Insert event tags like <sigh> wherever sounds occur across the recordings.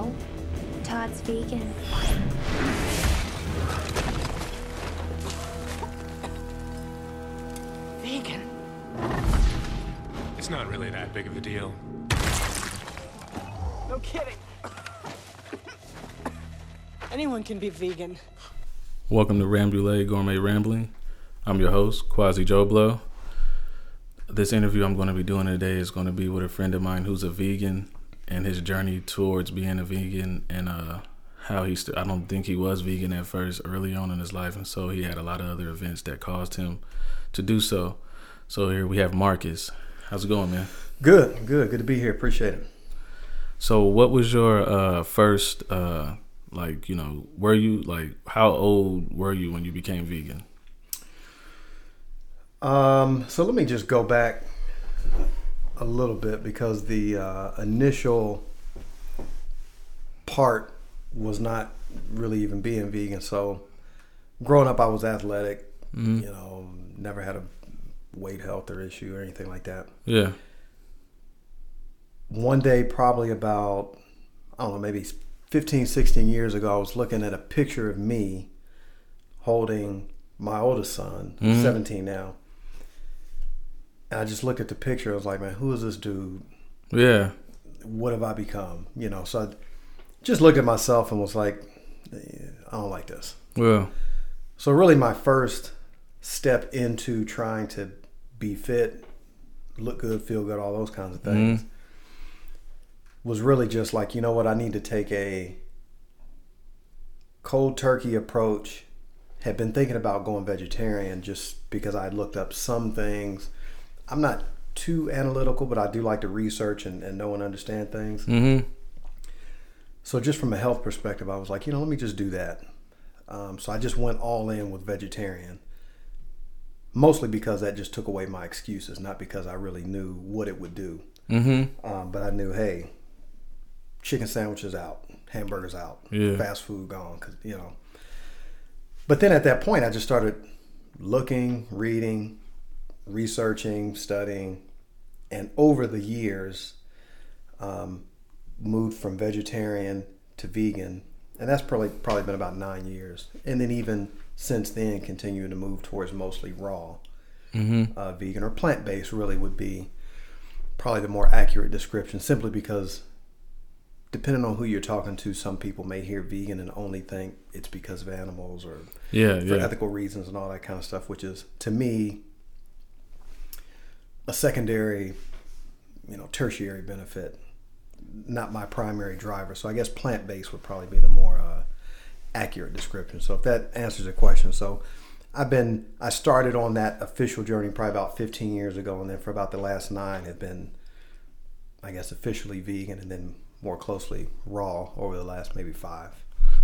Didn't you know? Todd's vegan. Vegan? It's not really that big of a deal. No kidding. <coughs> Anyone can be vegan. Welcome to Rambouillet Gourmet Rambling. I'm your host, Quasi Joe Blow. This interview I'm going to be doing today is going to be with a friend of mine who's a vegan and his journey towards being a vegan and uh, how he st- I don't think he was vegan at first early on in his life and so he had a lot of other events that caused him to do so. So here we have Marcus. How's it going, man? Good, good, good to be here. Appreciate it. So what was your uh, first uh, like, you know, were you like how old were you when you became vegan? Um, so let me just go back a little bit because the uh, initial part was not really even being vegan. So growing up, I was athletic. Mhm. You know, never had a weight health or issue or anything like that. Yeah. One day, probably about I don't know, maybe 15, 16 years ago, I was looking at a picture of me holding my oldest son, Mhm. 17 now. And I just looked at the picture. I was like, man, who is this dude? Yeah. What have I become? You know, so I just looked at myself and was like, "Eh, I don't like this. Well, So really, my first step into trying to be fit, look good, feel good, all those kinds of things, was really just like, you know what? I need to take a cold turkey approach. Had been thinking about going vegetarian just because I looked up some things. I'm not too analytical, but I do like to research and, and know and understand things. mm-hmm. So just from a health perspective, I was like, you know, let me just do that. Um, so I just went all in with vegetarian, mostly because that just took away my excuses, not because I really knew what it would do. Mm-hmm. Um, but I knew, hey, chicken sandwiches out, hamburgers out, Yeah. fast food gone, cause you know. But then at that point, I just started looking, reading, researching, studying, and over the years, um, moved from vegetarian to vegan, and that's probably probably been about nine years. And then even since then, continuing to move towards mostly raw Mm-hmm. uh, vegan or plant based. Really would be probably the more accurate description, simply because depending on who you're talking to, some people may hear vegan and only think it's because of animals or Yeah, for yeah. ethical reasons and all that kind of stuff, which is to me a secondary, you know, tertiary benefit, not my primary driver. So I guess plant based would probably be the more uh, accurate description. So if that answers the question, so I've been I started on that official journey probably about 15 years ago, and then for about the last nine have been, I guess, officially vegan, and then more closely raw over the last maybe five.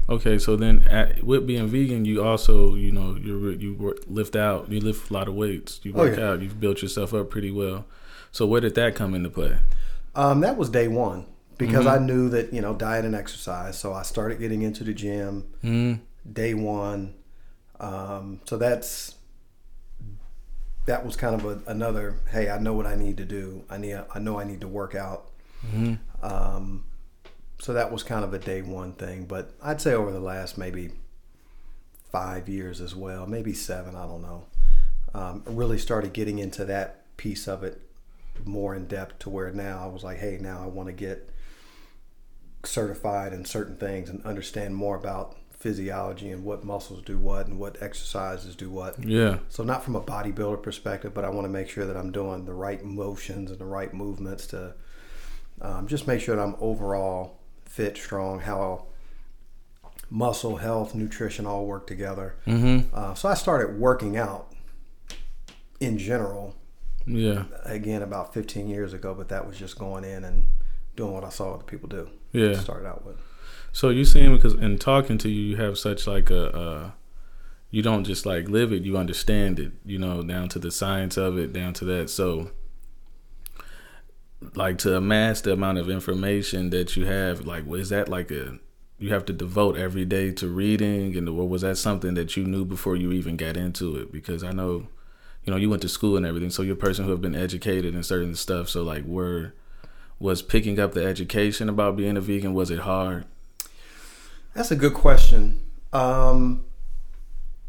Okay, so then at, with being vegan, you also, you know, you you work, lift out, you lift a lot of weights, you Oh, work yeah. out, you've built yourself up pretty well. So where did that come into play? Um, that was day one because I knew that you know diet and exercise. So I started getting into the gym Mm, day one. Um, so that's that was kind of a, another. Hey, I know what I need to do. I need. I know I need to work out. mhm. Um, so that was kind of a day one thing. But I'd say over the last maybe five years as well, maybe seven. I don't know. Um, I really started getting into that piece of it more in depth to where now I was like, hey, now I want to get certified in certain things and understand more about physiology and what muscles do what and what exercises do what. Yeah, So not from a bodybuilder perspective, but I want to make sure that I'm doing the right motions and the right movements to um, just make sure that I'm overall fit, strong, how muscle health, nutrition all work together. mm-hmm. Uh, so I started working out in general yeah, again about 15 years ago, but that was just going in and doing what I saw other people do. yeah. To start out with. So you seem because in talking to you, you have such like a, uh, you don't just like live it, you understand it, you know, down to the science of it, down to that. So, like to amass the amount of information that you have, like, was that like a you have to devote every day to reading, and or was that something that you knew before you even got into it? Because I know, you know, you went to school and everything, so you're a person who have been educated in certain stuff. So like, where was picking up the education about being a vegan? Was it hard? That's a good question. Um,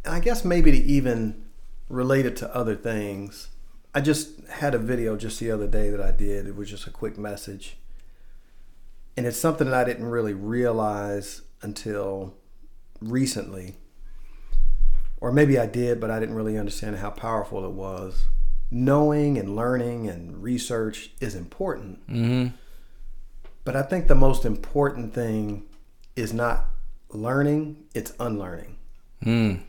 I guess maybe to even relate it to other things. I just had a video just the other day that I did. It was just a quick message. And it's something that I didn't really realize until recently. Or maybe I did, but I didn't really understand how powerful it was. Knowing and learning and research is important. Mm-hmm. But I think the most important thing is not learning, it's unlearning. Mm.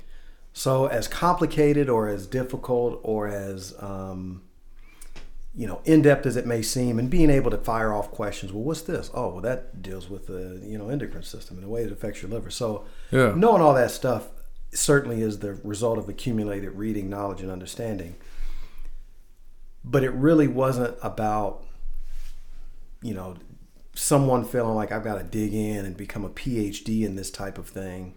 So, as complicated or as difficult or as um, you know in depth as it may seem, and being able to fire off questions. Well, what's this? Oh, well, that deals with the you know endocrine system and the way it affects your liver. So, Yeah. knowing all that stuff certainly is the result of accumulated reading, knowledge, and understanding. But it really wasn't about you know someone feeling like I've got to dig in and become a PhD in this type of thing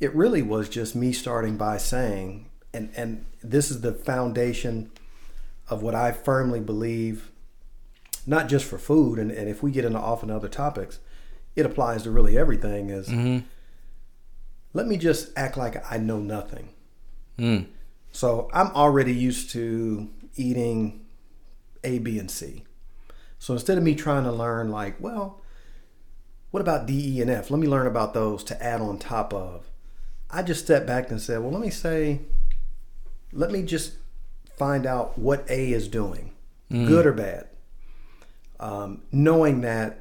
it really was just me starting by saying, and, and this is the foundation of what I firmly believe, not just for food, and, and if we get into often other topics, it applies to really everything is Mm-hmm. let me just act like I know nothing. Mm. So I'm already used to eating A, B, and C. So instead of me trying to learn, like, well, what about D, E, and F? Let me learn about those to add on top of. I just stepped back and said, well, let me say, let me just find out what A is doing, good or bad. Um, knowing that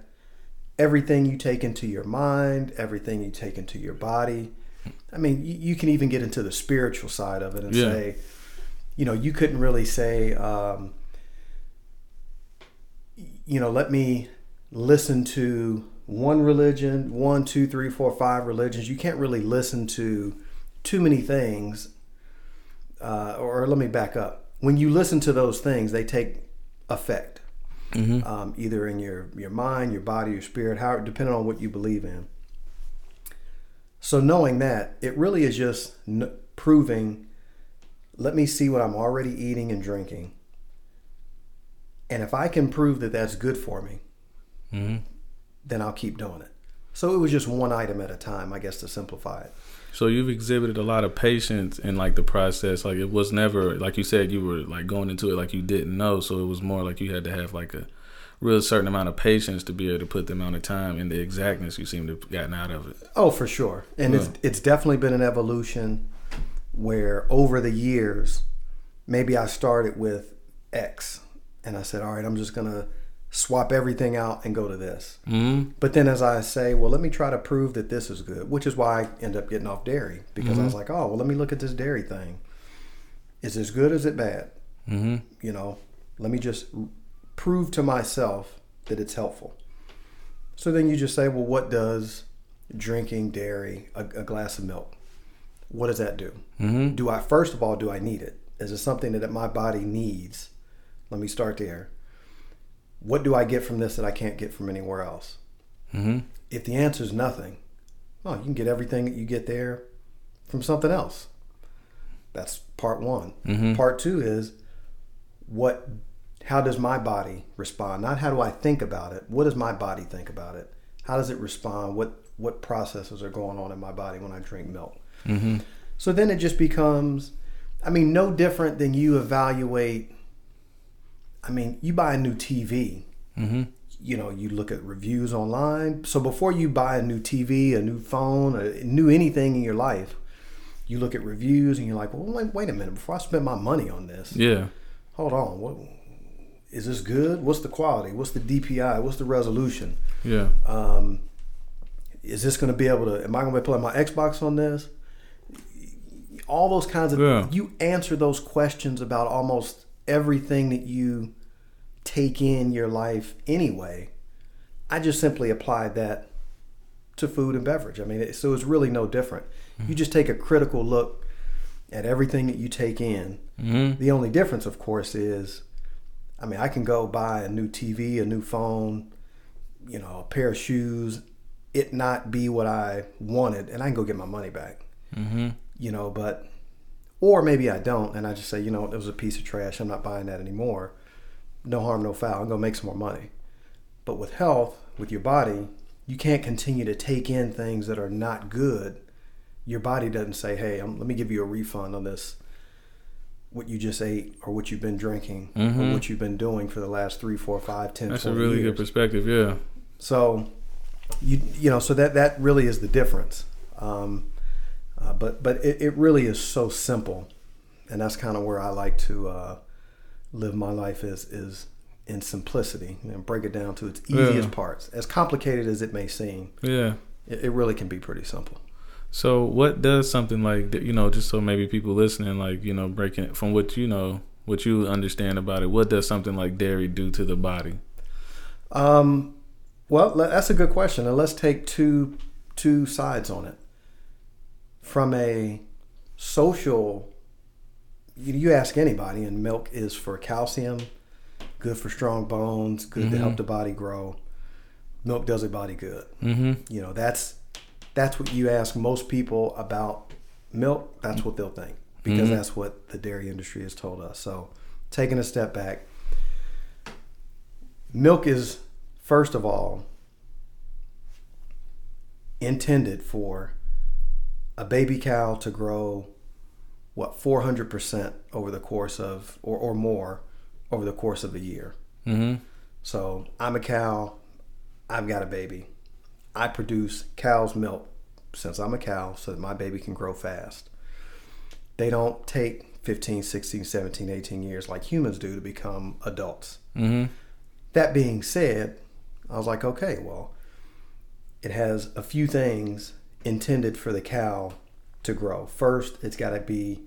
everything you take into your mind, everything you take into your body, I mean, you, you can even get into the spiritual side of it and Yeah. say, you know, you couldn't really say, um, you know, let me listen to one religion, one, two, three, four, five religions. You can't really listen to too many things. Uh, or let me back up. When you listen to those things, they take effect, um, either in your your mind, your body, your spirit, how depending on what you believe in. So knowing that, it really is just n- proving. Let me see what I'm already eating and drinking, and if I can prove that that's good for me, then I'll keep doing it. So it was just one item at a time, I guess, to simplify it. So you've exhibited a lot of patience in like the process. Like it was never like you said you were like going into it like you didn't know. So it was more like you had to have like a real certain amount of patience to be able to put the amount of time and the exactness you seem to have gotten out of it. Oh, for sure. And it's it's definitely been an evolution where over the years, maybe I started with X and I said, all right, I'm just gonna swap everything out and go to this. Mm-hmm. But then as I say, well, let me try to prove that this is good, which is why I end up getting off dairy because I was like, oh, well, let me look at this dairy thing. Is this good? Is it bad? Mm-hmm. You know, let me just prove to myself that it's helpful. So then you just say, well, what does drinking dairy, a, a glass of milk, what does that do? Mm-hmm. Do I, first of all, do I need it? Is it something that my body needs? Let me start there. What do I get from this that I can't get from anywhere else? Mm-hmm. If the answer is nothing, well, you can get everything that you get there from something else. That's part one. Mhm. Part two is what how does my body respond? Not how do I think about it. What does my body think about it? How does it respond? What what processes are going on in my body when I drink milk? Mm-hmm. So then it just becomes, I mean, no different than you evaluate. I mean, you buy a new TV, Mm-hmm. you know, you look at reviews online. So before you buy a new TV, a new phone, a new anything in your life, you look at reviews and you're like, well, wait, wait a minute, before I spend my money on this, Yeah. hold on, what is this good? What's the quality? What's the DPI? What's the resolution? Yeah. Um, is this going to be able to? Am I going to be playing my Xbox on this? All those kinds of Yeah. you answer those questions about almost everything that you take in your life anyway. I just simply applied that to food and beverage. I mean, it, so it's really no different. You just take a critical look at everything that you take in. Mm-hmm. The only difference, of course, is I mean, I can go buy a new TV, a new phone, you know, a pair of shoes, it not be what I wanted, and I can go get my money back, Mm-hmm. you know, but, or maybe I don't, and I just say, you know, it was a piece of trash. I'm not buying that anymore. No harm, no foul. I'm going to make some more money. But with health, with your body, you can't continue to take in things that are not good. Your body doesn't say, "Hey, um, let me give you a refund on this." What you just ate, or what you've been drinking, or what you've been doing for the last three, four, five, ten, Mm-hmm. That's a really years. good perspective. Yeah. So, you you know, so that that really is the difference. Um, uh, but but it, it really is so simple, and that's kind of where I like to uh, live my life is is in simplicity and break it down to its easiest Yeah. parts. As complicated as it may seem, Yeah. it, it really can be pretty simple. So what does something like you know, just so maybe people listening, like you know, breaking it from what you know, what you understand about it, what does something like dairy do to the body? Um, well, that's a good question, and let's take two two sides on it. From a social, you, you ask anybody, and milk is for calcium, good for strong bones, good to help the body grow. Milk does a body good. Mm-hmm. You know, that's that's what you ask most people about milk. That's what they'll think because Mhm. that's what the dairy industry has told us. So, taking a step back, milk is first of all intended for a baby cow to grow what 400% over the course of or, or more over the course of a year Mm-hmm. so i'm a cow i've got a baby i produce cow's milk since i'm a cow so that my baby can grow fast they don't take 15 16 17 18 years like humans do to become adults Mm-hmm. that being said, I was like, okay, well, it has a few things intended for the cow to grow. First, it's got to be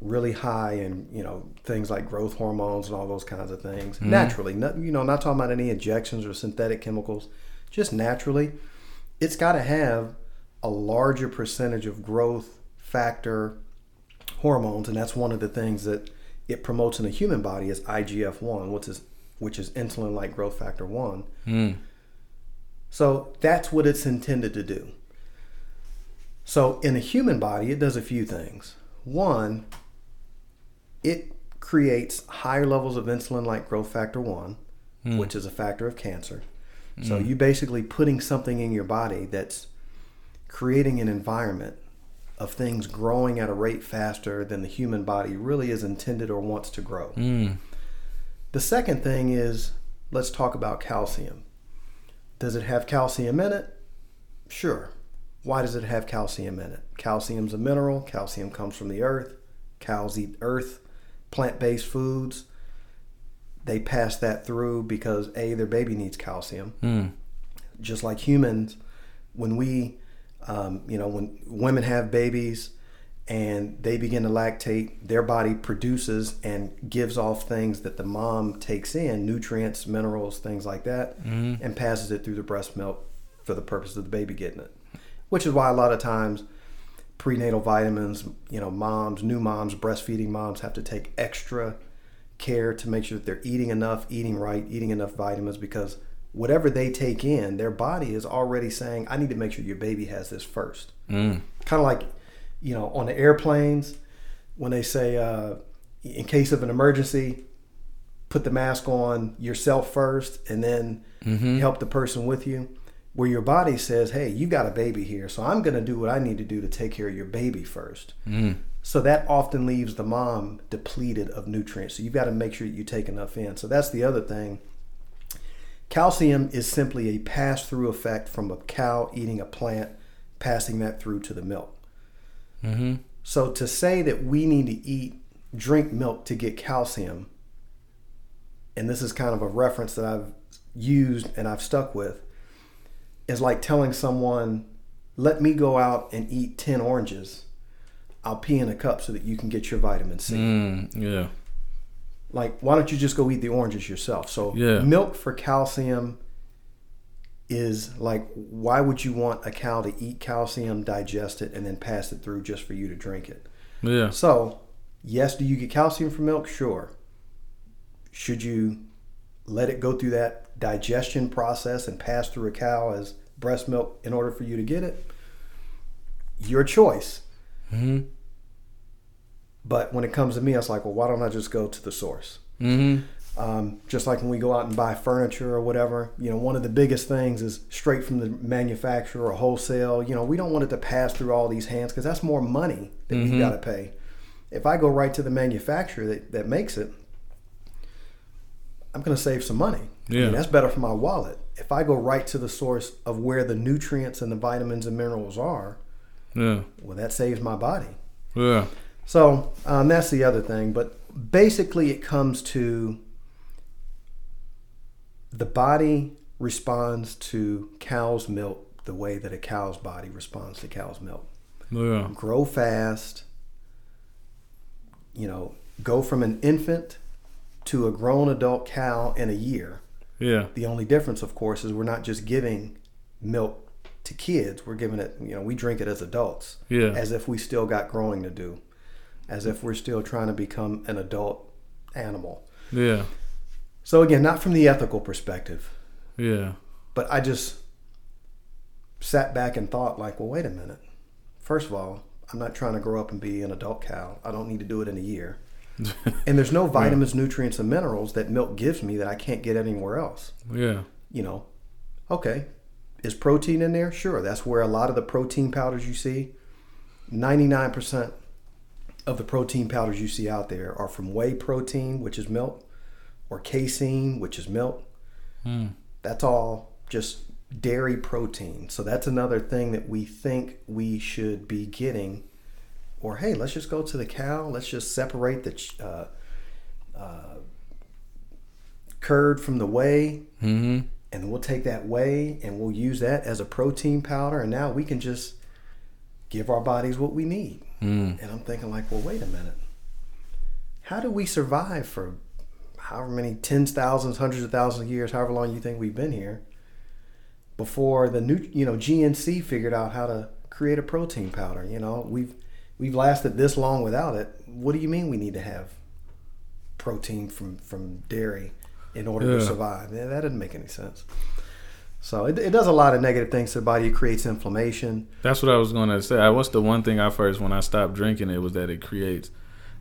really high in, you know, things like growth hormones and all those kinds of things. Naturally, not, you know, not talking about any injections or synthetic chemicals, just naturally. It's got to have a larger percentage of growth factor hormones, and that's one of the things that it promotes in the human body is IGF-1, which is which is insulin-like growth factor 1. Mm. So that's what it's intended to do. So in a human body, it does a few things. One, it creates higher levels of insulin-like growth factor 1, which is a factor of cancer. So you basically putting something in your body that's creating an environment of things growing at a rate faster than the human body really is intended or wants to grow. Mm. The second thing is let's talk about calcium. Does it have calcium in it? Sure. Why does it have calcium in it? Calcium's a mineral. Calcium comes from the earth. Cows eat earth, plant based foods. They pass that through because A, their baby needs calcium. Mm. Just like humans, when we, um, you know, when women have babies and they begin to lactate, their body produces and gives off things that the mom takes in nutrients, minerals, things like that and passes it through the breast milk for the purpose of the baby getting it. Which is why a lot of times prenatal vitamins, you know, moms, new moms, breastfeeding moms have to take extra care to make sure that they're eating enough, eating right, eating enough vitamins because whatever they take in, their body is already saying, I need to make sure your baby has this first. Mm. Kind of like, you know, on the airplanes when they say, uh, in case of an emergency, put the mask on yourself first and then help the person with you. Where your body says, hey, you got a baby here, so I'm going to do what I need to do to take care of your baby first. Mm. So that often leaves the mom depleted of nutrients. So you've got to make sure that you take enough in. So that's the other thing. Calcium is simply a pass through effect from a cow eating a plant, passing that through to the milk. Mm-hmm. So to say that we need to eat, drink milk to get calcium, and this is kind of a reference that I've used and I've stuck with, is like telling someone, let me go out and eat 10 oranges. I'll pee in a cup so that you can get your vitamin C. Mm. Yeah. Like, why don't you just go eat the oranges yourself? So, Yeah. milk for calcium is like, why would you want a cow to eat calcium, digest it, and then pass it through just for you to drink it? Yeah. So, yes, do you get calcium from milk? Sure. Should you let it go through that digestion process and pass through a cow as breast milk in order for you to get it? Your choice. Mm-hmm. But when it comes to me, I was like, well, why don't I just go to the source? Mm-hmm. Um, just like when we go out and buy furniture or whatever, you know, one of the biggest things is straight from the manufacturer or wholesale. You know, we don't want it to pass through all these hands because that's more money that we've got to pay. If I go right to the manufacturer that, that makes it, I'm going to save some money. I Yeah. mean, that's better for my wallet. If I go right to the source of where the nutrients and the vitamins and minerals are, Yeah. well, that saves my body. Yeah. So um, that's the other thing. But basically, it comes to the body responds to cow's milk the way that a cow's body responds to cow's milk. Yeah. Grow fast, you know, go from an infant to a grown adult cow in a year. Yeah. The only difference, of course, is we're not just giving milk to kids. We're giving it, you know, we drink it as adults, Yeah. as if we still got growing to do, as if we're still trying to become an adult animal. Yeah. So, again, not from the ethical perspective, Yeah. but I just sat back and thought, like, well, wait a minute. First of all, I'm not trying to grow up and be an adult cow. I don't need to do it in a year. <laughs> and there's no vitamins, nutrients, and minerals that milk gives me that I can't get anywhere else. Yeah. you know, okay, is protein in there? Sure, that's where a lot of the protein powders you see, 99% of the protein powders you see out there are from whey protein, which is milk, or casein, which is milk. Hmm. That's all just dairy protein. So that's another thing that we think we should be getting. Or hey, let's just go to the cow. Let's just separate the uh, uh, curd from the whey Mm-hmm. and we'll take that whey and we'll use that as a protein powder and now we can just give our bodies what we need Mm. and i'm thinking like well wait a minute how do we survive for however many tens thousands hundreds of thousands of years however long you think we've been here before the new you know gnc figured out how to create a protein powder you know we've we've lasted this long without it what do you mean we need to have protein from from dairy in order to survive yeah, that doesn't make any sense so it, it does a lot of negative things to the body it creates inflammation That's what I was going to say. I- What's the one thing I first when I stopped drinking it was that it creates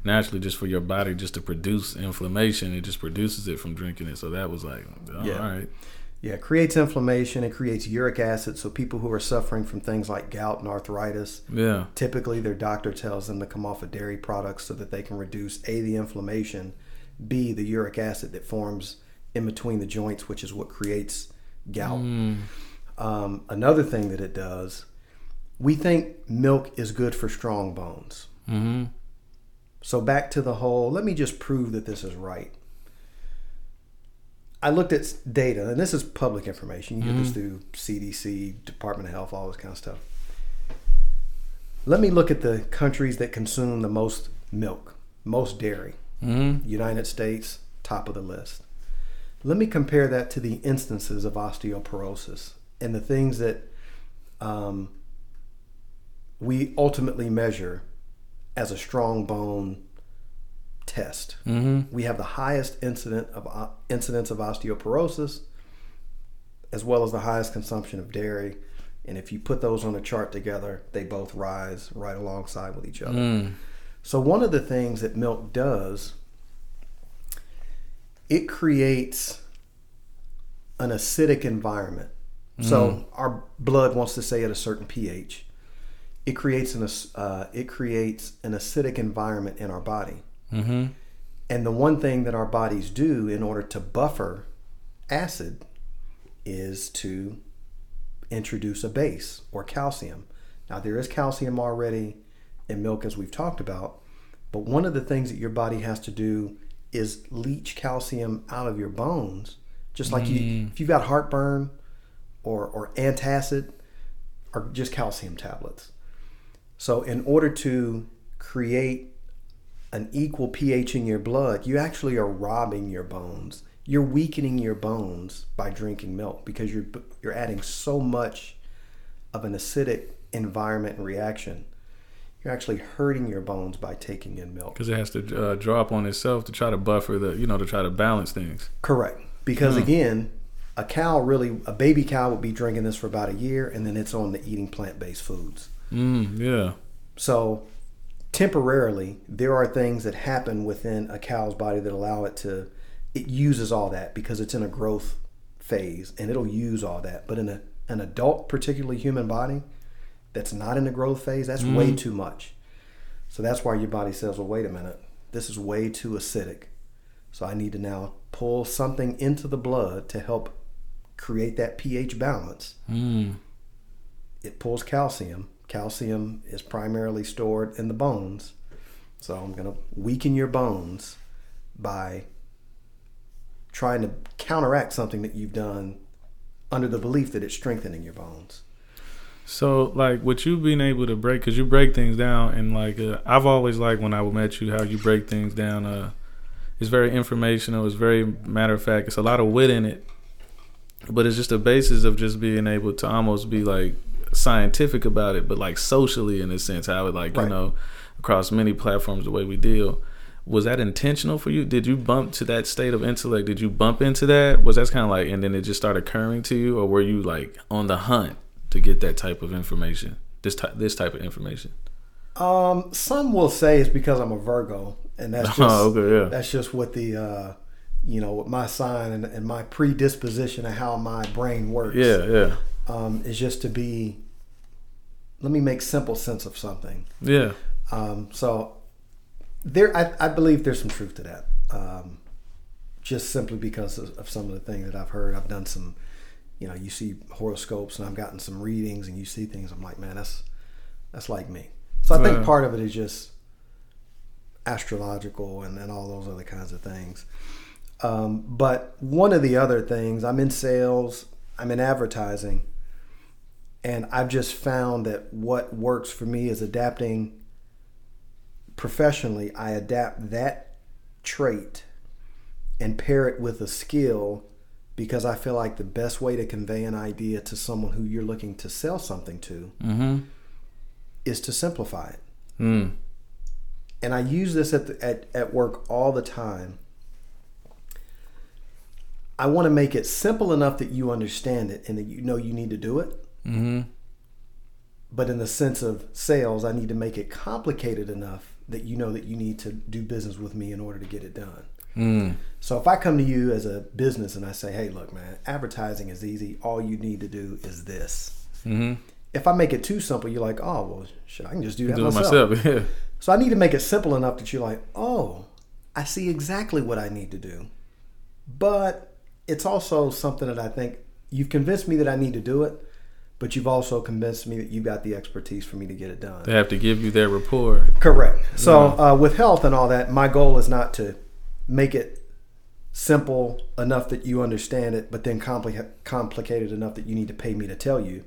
naturally just for your body just to produce inflammation. It just produces it from drinking it. So that was like, oh, Yeah. all right. Yeah, it creates inflammation. It creates uric acid. So people who are suffering from things like gout and arthritis, Yeah. typically their doctor tells them to come off of dairy products so that they can reduce a the inflammation, b the uric acid that forms in between the joints, which is what creates gout. Mm. Um, another thing that it does, we think milk is good for strong bones. Mm-hmm. So back to the whole, let me just prove that this is right. I looked at data, and this is public information. You get this through CDC, Department of Health, all this kind of stuff. Let me look at the countries that consume the most milk, most dairy. Mm-hmm. United States, top of the list. Let me compare that to the instances of osteoporosis and the things that um, we ultimately measure as a strong bone test. Mm-hmm. We have the highest incident of uh, incidence of osteoporosis, as well as the highest consumption of dairy. And if you put those on a chart together, they both rise right alongside with each other. Mm. So one of the things that milk does, it creates an acidic environment. So our blood wants to stay at a certain pH. It creates an uh, it creates an acidic environment in our body. Mm-hmm. And the one thing that our bodies do in order to buffer acid is to introduce a base or calcium. Now, there is calcium already in milk, as we've talked about, but one of the things that your body has to do is leach calcium out of your bones. Just like you, if you've got heartburn or, or antacid, or just calcium tablets. So, in order to create an equal pH in your blood, you actually are robbing your bones. You're weakening your bones by drinking milk because you're you're adding so much of an acidic environment and reaction. You're actually hurting your bones by taking in milk. Because it has to uh, draw up on itself to try to buffer the, you know, to try to balance things. Correct. Because again, a cow really a baby cow would be drinking this for about a year and then it's on to eating plant-based foods. Mm, yeah. So, temporarily, there are things that happen within a cow's body that allow it to it uses all that because it's in a growth phase and it'll use all that. But in a an adult, particularly human body, that's not in the growth phase, that's way too much. So that's why your body says, well, wait a minute, this is way too acidic. So I need to now pull something into the blood to help create that pH balance. Mm. It pulls calcium. Calcium is primarily stored in the bones. So I'm going to weaken your bones by trying to counteract something that you've done under the belief that it's strengthening your bones. So, like, with you being able to break, because you break things down, and like, uh, I've always liked when I met you how you break things down. Uh, it's very informational. It's very matter of fact. It's a lot of wit in it, but it's just a basis of just being able to almost be like scientific about it, but like socially in a sense. How it like Right. you know across many platforms the way we deal. Was that intentional for you? Did you bump to that state of intellect? Did you bump into that? Was that kind of like, and then it just started occurring to you, or were you like on the hunt to get that type of information? This type, this type of information. Um, some will say it's because I'm a Virgo, and that's <laughs> just Oh, okay, yeah. that's just what the uh, you know what my sign and, and my predisposition of how my brain works. Yeah, yeah, um, is just to be. Let me make simple sense of something. yeah. Um, so there, I, I believe there's some truth to that. Um, just simply because of, of some of the things that I've heard. I've done some, you know, you see horoscopes and I've gotten some readings and you see things. I'm like, man, that's that's like me. So I think part of it is just astrological and, and all those other kinds of things. Um, but one of the other things, I'm in sales, I'm in advertising, and I've just found that what works for me is adapting professionally. I adapt that trait and pair it with a skill because I feel like the best way to convey an idea to someone who you're looking to sell something to Mm-hmm. is to simplify it. Mm. and I use this at, the, at at work all the time. I want to make it simple enough that you understand it and that you know you need to do it. Mm-hmm. But in the sense of sales, I need to make it complicated enough that you know that you need to do business with me in order to get it done. Mm. So if I come to you as a business and I say, "Hey, look, man, advertising is easy. All you need to do is this." Mm-hmm. If I make it too simple, you're like, "Oh, well, shit, I can just do that Do myself." myself. <laughs> Yeah. So I need to make it simple enough that you're like, oh, I see exactly what I need to do. But it's also something that I think you've convinced me that I need to do it, but you've also convinced me that you've got the expertise for me to get it done. They have to give you their rapport. Correct. So uh, with health and all that, my goal is not to make it simple enough that you understand it, but then compli- complicated enough that you need to pay me to tell you.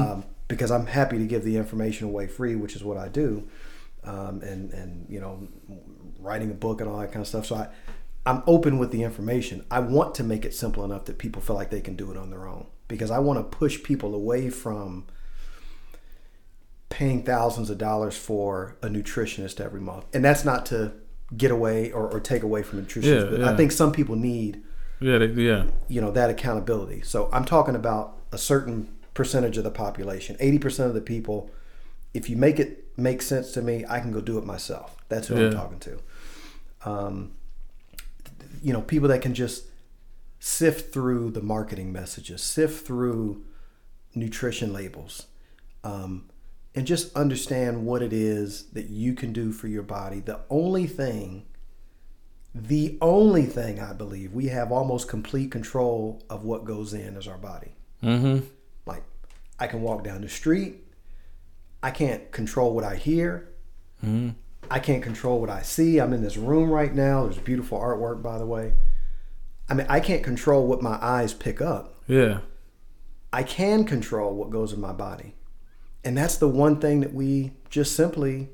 Um, because I'm happy to give the information away free, which is what I do, um, and and you know, writing a book and all that kind of stuff. So I, I'm open with the information. I want to make it simple enough that people feel like they can do it on their own because I want to push people away from paying thousands of dollars for a nutritionist every month. And that's not to get away or, or take away from nutritionists. Yeah, but yeah. I think some people need, Yeah, they, yeah. you know, that accountability. So I'm talking about a certain percentage of the population. 80% of the people, if you make it make sense to me, I can go do it myself. That's who I'm talking to. Um, you know, people that can just sift through the marketing messages, sift through nutrition labels, um, and just understand what it is that you can do for your body. The only thing, the only thing I believe we have almost complete control of what goes in is our body. Mm-hmm. Like, I can walk down the street. I can't control what I hear. Mm-hmm. I can't control what I see. I'm in this room right now. There's beautiful artwork, by the way. I mean, I can't control what my eyes pick up. Yeah. I can control what goes in my body. And that's the one thing that we just simply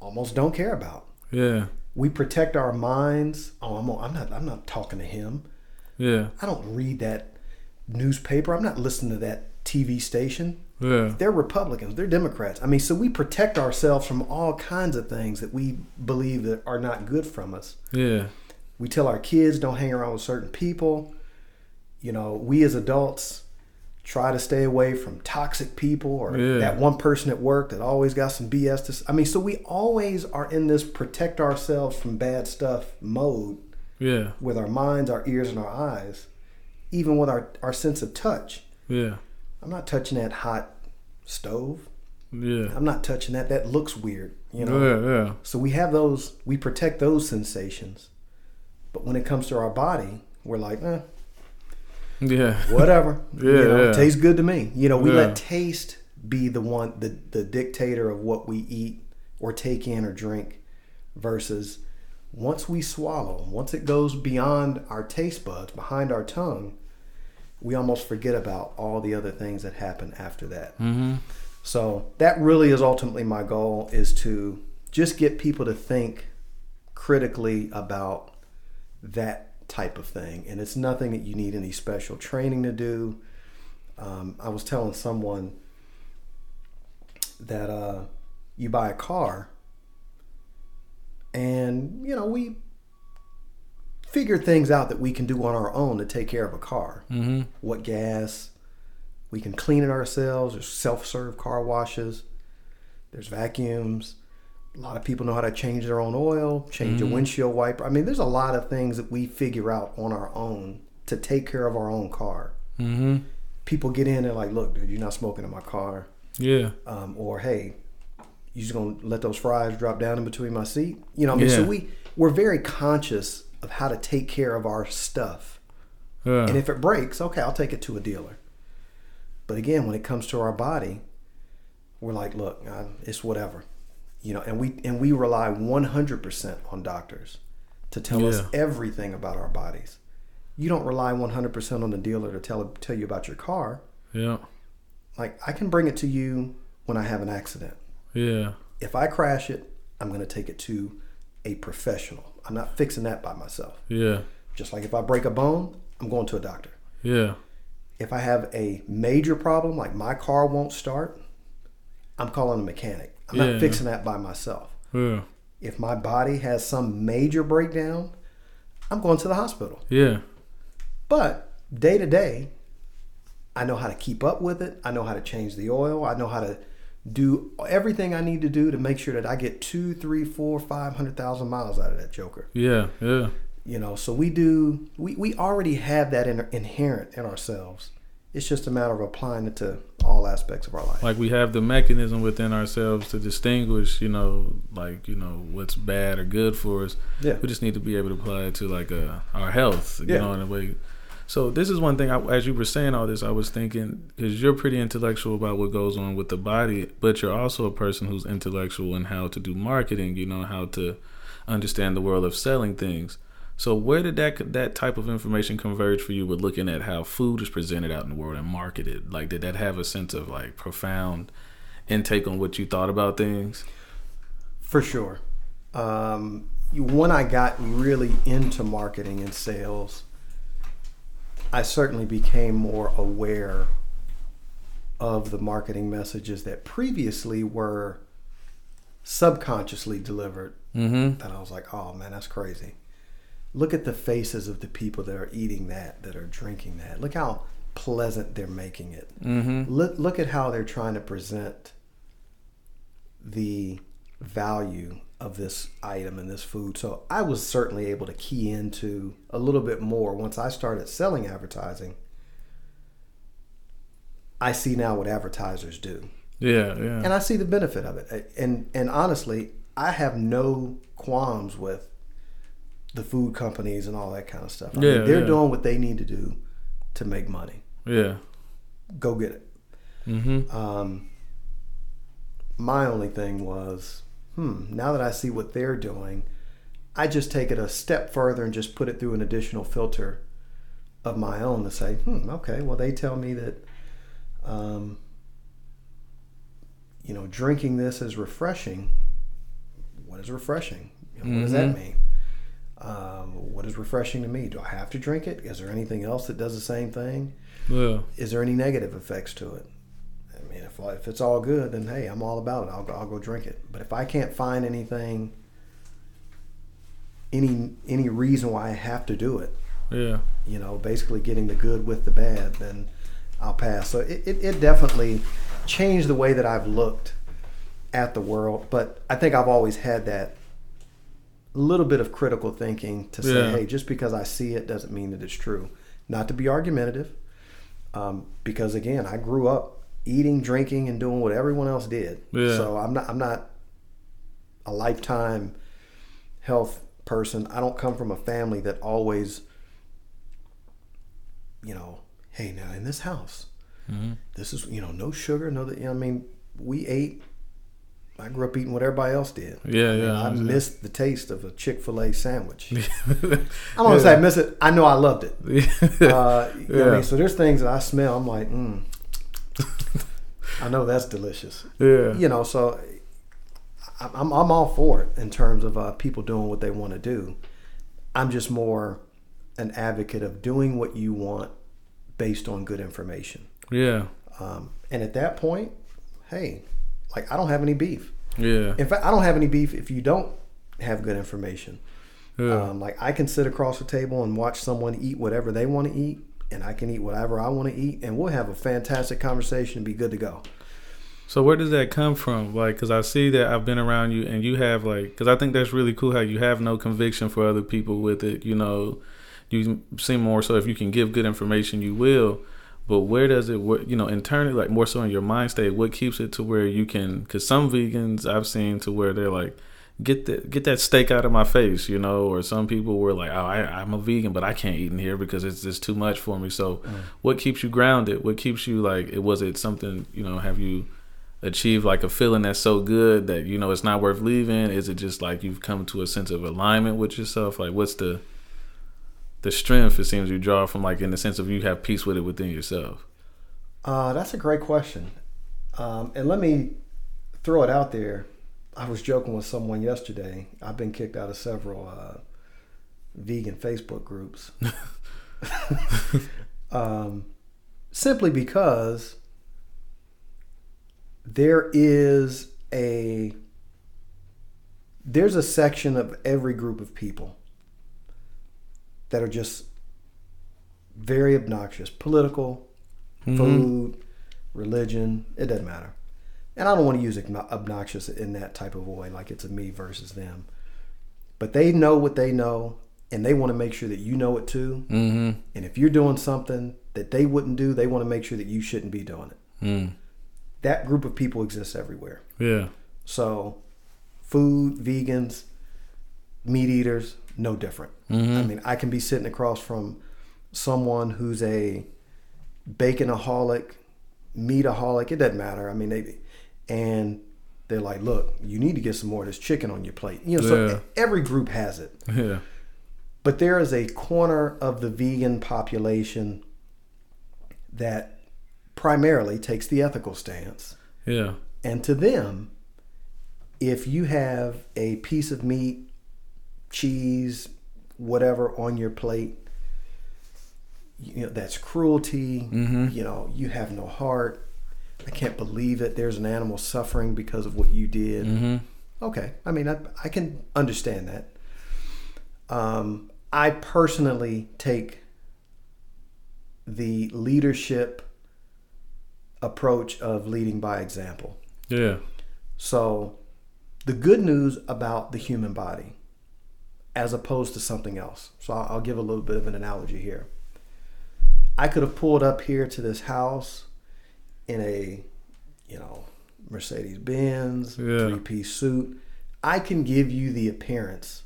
almost don't care about. Yeah. We protect our minds. Oh, I'm, I'm not I'm not talking to him. Yeah. I don't read that newspaper. I'm not listening to that TV station. Yeah. They're Republicans. They're Democrats. I mean, so we protect ourselves from all kinds of things that we believe that are not good from us. Yeah. We tell our kids don't hang around with certain people. You know, we as adults try to stay away from toxic people or Yeah. that one person at work that always got some BS to. I mean, so we always are in this protect ourselves from bad stuff mode. Yeah. with our minds, our ears, and our eyes, even with our, our sense of touch. Yeah. I'm not touching that hot stove. Yeah. I'm not touching that. That looks weird, you know. Yeah. Yeah. So we have those. We protect those sensations, but when it comes to our body, we're like, eh, Yeah. whatever. <laughs> Yeah, you know, yeah. tastes good to me. You know, we Yeah. let taste be the one, the the dictator of what we eat or take in or drink, versus once we swallow, once it goes beyond our taste buds, behind our tongue, we almost forget about all the other things that happen after that. Mm-hmm. So that really is ultimately my goal is to just get people to think critically about that type of thing. And it's nothing that you need any special training to do. Um, I was telling someone that uh, you buy a car and, you know, we figure things out that we can do on our own to take care of a car. Mm-hmm. What gas, we can clean it ourselves. There's self-serve car washes. There's vacuums. A lot of people know how to change their own oil, change a windshield wiper. I mean, there's a lot of things that we figure out on our own to take care of our own car. Mm-hmm. People get in and like, look, dude, you're not smoking in my car. Yeah. Um, or hey, you just gonna let those fries drop down in between my seat? You know, I mean, so we we're very conscious of how to take care of our stuff. Yeah. And if it breaks, okay, I'll take it to a dealer. But again, when it comes to our body, we're like, look, uh, it's whatever, you know. And we and we rely one hundred percent on doctors to tell us everything about our bodies. You don't rely one hundred percent on the dealer to tell tell you about your car. yeah. Like I can bring it to you when I have an accident. Yeah. If I crash it, I'm going to take it to a professional. I'm not fixing that by myself. Yeah. Just like if I break a bone, I'm going to a doctor. Yeah. if I have a major problem, like my car won't start, I'm calling a mechanic. I'm Yeah. not fixing that by myself. Yeah. If my body has some major breakdown, I'm going to the hospital. Yeah. But day to day, I know how to keep up with it. I know how to change the oil. I know how to do everything I need to do to make sure that I get two, three, four, five hundred thousand miles out of that joker. Yeah. Yeah. You know, so we do. We we already have that in, inherent in ourselves. It's just a matter of applying it to all aspects of our life. Like we have the mechanism within ourselves to distinguish, you know, like you know what's bad or good for us. Yeah. We just need to be able to apply it to like uh, our health, you Yeah. know, in a way. So this is one thing. I, as you were saying all this, I was thinking because you're pretty intellectual about what goes on with the body, but you're also a person who's intellectual in how to do marketing. You know how to understand the world of selling things. So where did that that type of information converge for you with looking at how food is presented out in the world and marketed? Like, did that have a sense of like profound intake on what you thought about things? For sure. Um, when I got really into marketing and sales, I certainly became more aware of the marketing messages that previously were subconsciously delivered. Mm-hmm. That I was like, oh man, that's crazy. Look at the faces of the people that are eating that, that are drinking that. Look how pleasant they're making it. Mm-hmm. Look, look at how they're trying to present the value of this item and this food. So I was certainly able to key into a little bit more once I started selling advertising. I see now what advertisers do. Yeah, yeah. And I see the benefit of it. And and honestly, I have no qualms with the food companies and all that kind of stuff. I Yeah, mean, they're yeah. doing what they need to do to make money. yeah. Go get it. Mm-hmm. Um, my only thing was, hmm, now that I see what they're doing, I just take it a step further and just put it through an additional filter of my own to say, hmm, okay, well, they tell me that, um, you know, drinking this is refreshing. What is refreshing? You know, what does that Mhm. mean? Um, what is refreshing to me? Do I have to drink it? Is there anything else that does the same thing? Yeah. is there any negative effects to it? I mean, if, if it's all good, then hey, I'm all about it. I'll go, I'll go drink it. But if I can't find anything, any any reason why I have to do it, Yeah. you know, basically getting the good with the bad, then I'll pass. So it, it, it definitely changed the way that I've looked at the world. But I think I've always had that a little bit of critical thinking to say, Yeah. hey, just because I see it doesn't mean that it's true. Not to be argumentative, um, because again, I grew up eating, drinking, and doing what everyone else did. Yeah. So I'm not I'm not a lifetime health person. I don't come from a family that always, you know, hey, now in this house, this is you know no sugar, no. You know, I mean, we ate. I grew up eating what everybody else did. Yeah, I mean, yeah, I I missed the taste of a Chick Fil A sandwich. <laughs> I'm gonna say I miss it. I know I loved it. <laughs> Uh, know I Yeah. mean? So there's things that I smell. I'm like, mm. <laughs> I know that's delicious. yeah. You know, so I'm I'm all for it in terms of uh, people doing what they want to do. I'm just more an advocate of doing what you want based on good information. Yeah. Um, and at that point, hey, like I don't have any beef. Yeah. In fact, I don't have any beef if you don't have good information. Yeah. Um, like I can sit across the table and watch someone eat whatever they want to eat, and I can eat whatever I want to eat, and we'll have a fantastic conversation and be good to go. So where does that come from? Like, because I see that I've been around you, and you have like, because I think that's really cool how you have no conviction for other people with it. You know, you seem more so if you can give good information, you will. But where does it, work? you know, internally, like more so in your mind state, what keeps it to where you can? Because some vegans I've seen to where they're like, get that get that steak out of my face, you know, or some people were like, oh, I, I'm a vegan, but I can't eat in here because it's just too much for me. So, mm. what keeps you grounded? What keeps you like? It was it something you know? Have you achieved like a feeling that's so good that you know it's not worth leaving? Is it just like you've come to a sense of alignment with yourself? Like, what's the the strength it seems you draw from like in the sense of you have peace with it within yourself? Uh, that's a great question. Um, and let me throw it out there. I was joking with someone yesterday. I've been kicked out of several uh, vegan Facebook groups. <laughs> <laughs> um, simply because there is a there's a section of every group of people that are just very obnoxious. Political food religion it doesn't matter. And i don't want to use obno- obnoxious in that type of way like it's a me versus them. But they know what they know and they want to make sure that you know it too. Mm-hmm. and if you're doing something that they wouldn't do they want to make sure that you shouldn't be doing it. Mm. that group of people exists everywhere. Yeah. so, food, vegans, meat eaters, no different. I mm-hmm. mean, I can be sitting across from someone who's a baconaholic, meataholic. It doesn't matter. I mean, they and they're like, "Look, you need to get some more of this chicken on your plate." You know, so every group has it. Yeah. But there is a corner of the vegan population that primarily takes the ethical stance. Yeah. And to them, if you have a piece of meat, cheese, whatever on your plate, you know, that's cruelty. You know, you have no heart. I can't believe that there's an animal suffering because of what you did. Mm-hmm. Okay. I mean, I, I can understand that. Um, I personally take the leadership approach of leading by example. Yeah. So, the good news about the human body, as opposed to something else. So, I'll, I'll give a little bit of an analogy here. I could have pulled up here to this house in a, you know, Mercedes Benz, Yeah. three piece suit. I can give you the appearance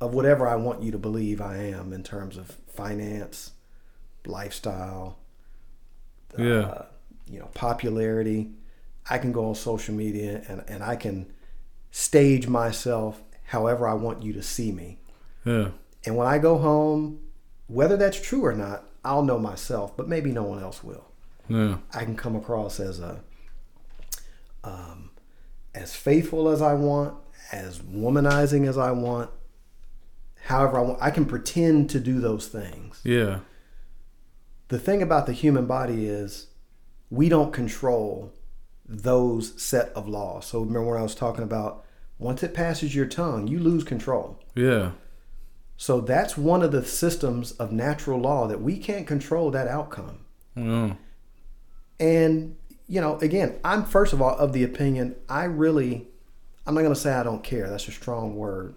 of whatever I want you to believe I am in terms of finance, lifestyle, Yeah. uh, you know, popularity. I can go on social media and, and I can stage myself however I want you to see me. Yeah. And when I go home, whether that's true or not, I'll know myself, but maybe no one else will. Yeah. I can come across as a um, as faithful as I want, as womanizing as I want, however I want. I can pretend to do those things. Yeah. The thing about the human body is we don't control those set of laws. So remember when I was talking about once it passes your tongue, you lose control. Yeah. So that's one of the systems of natural law that we can't control that outcome. Yeah. And, you know, again, I'm first of all of the opinion, I really, I'm not going to say I don't care. That's a strong word.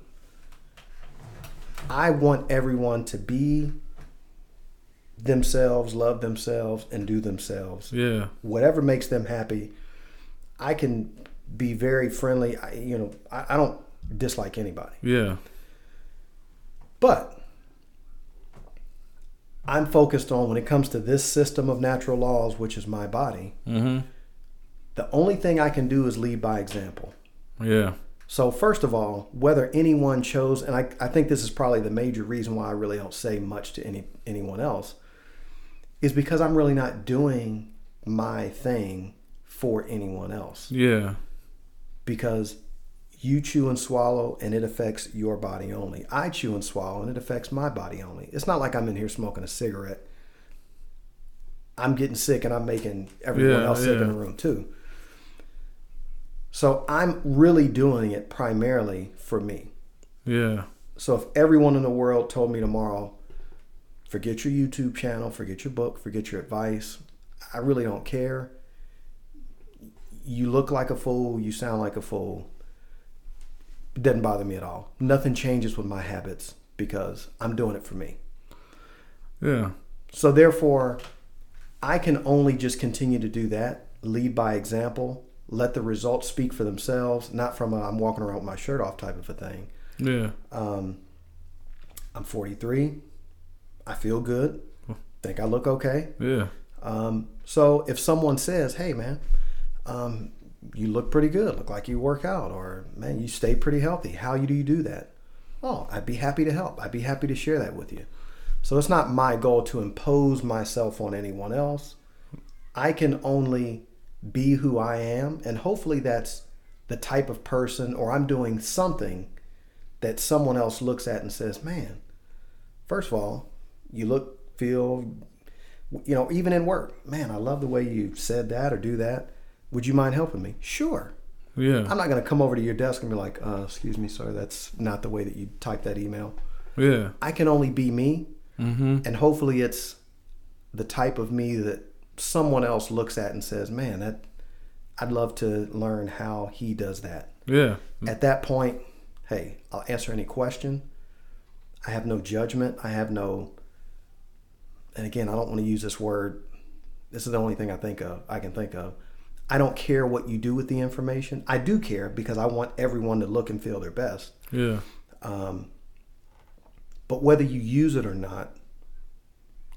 I want everyone to be themselves, love themselves, and do themselves. Yeah. Whatever makes them happy. I can be very friendly. I, you know, I, I don't dislike anybody, Yeah. but I'm focused on when it comes to this system of natural laws, which is my body. Mm-hmm. The only thing I can do is lead by example. Yeah. So first of all, whether anyone chose, and I, I think this is probably the major reason why I really don't say much to any anyone else, is because I'm really not doing my thing for anyone else. Yeah. Because you chew and swallow and it affects your body only. I chew and swallow and it affects my body only. It's not like I'm in here smoking a cigarette. I'm getting sick and I'm making everyone Yeah, else sick in the room too. So I'm really doing it primarily for me. Yeah. So if everyone in the world told me tomorrow, forget your YouTube channel, forget your book, forget your advice, I really don't care. You look like a fool, you sound like a fool. It doesn't bother me at all. Nothing changes with my habits because I'm doing it for me. Yeah. So therefore, I can only just continue to do that, lead by example, let the results speak for themselves, not from a I'm walking around with my shirt off type of a thing. Yeah. Um, I'm 43. I feel good. Think I look okay. Yeah. Um, so if someone says, "Hey, man, um, you look pretty good. Look like you work out, or man, you stay pretty healthy. How do you do that?" Oh, I'd be happy to help. I'd be happy to share that with you. So it's not my goal to impose myself on anyone else. I can only be who I am, and hopefully that's the type of person, or I'm doing something that someone else looks at and says, "Man, first of all, you look, feel, you know, even in work, man, I love the way you said that or do that. Would you mind helping me? Sure. Yeah. I'm not going to come over to your desk and be like, uh, excuse me, sir, that's not the way that you type that email. Yeah. I can only be me, Mm-hmm. and hopefully it's the type of me that someone else looks at and says, man, that I'd love to learn how he does that. Yeah. At that point, hey, I'll answer any question. I have no judgment. I have no, and again, I don't want to use this word. This is the only thing I think of. I can think of. I don't care what you do with the information. I do care because I want everyone to look and feel their best. Yeah. Um, but whether you use it or not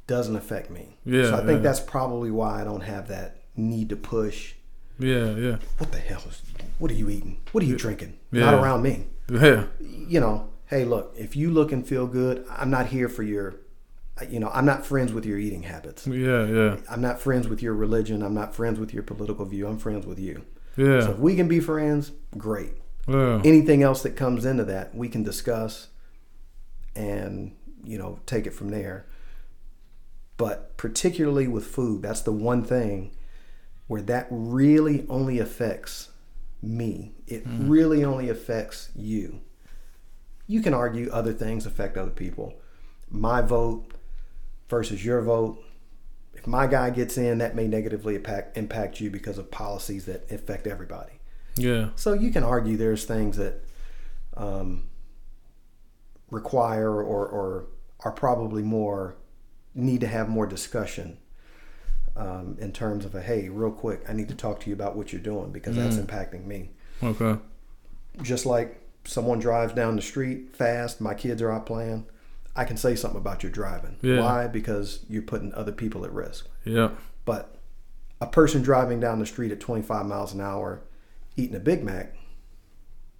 doesn't affect me. Yeah, So I think yeah. that's probably why I don't have that need to push. Yeah. Yeah. What the hell is? What are you eating? What are you drinking? Yeah. Not around me. Yeah. you know, hey, look, if you look and feel good, I'm not here for your, you know, I'm not friends with your eating habits. Yeah. Yeah. I'm not friends with your religion. I'm not friends with your political view. I'm friends with you. Yeah. So if we can be friends, great. Yeah. Anything else that comes into that, we can discuss and, you know, take it from there. But particularly with food, that's the one thing where that really only affects me. It mm-hmm. really only affects you. You can argue other things affect other people. My vote versus your vote. If my guy gets in, that may negatively impact, impact you because of policies that affect everybody. Yeah. So you can argue there's things that um, require or, or are probably more need to have more discussion um, in terms of a hey, real quick, I need to talk to you about what you're doing because that's impacting me. Okay. Just like someone drives down the street fast, my kids are out playing. I can say something about your driving. Yeah. Why? Because you're putting other people at risk. Yeah. But a person driving down the street at 25 miles an hour eating a Big Mac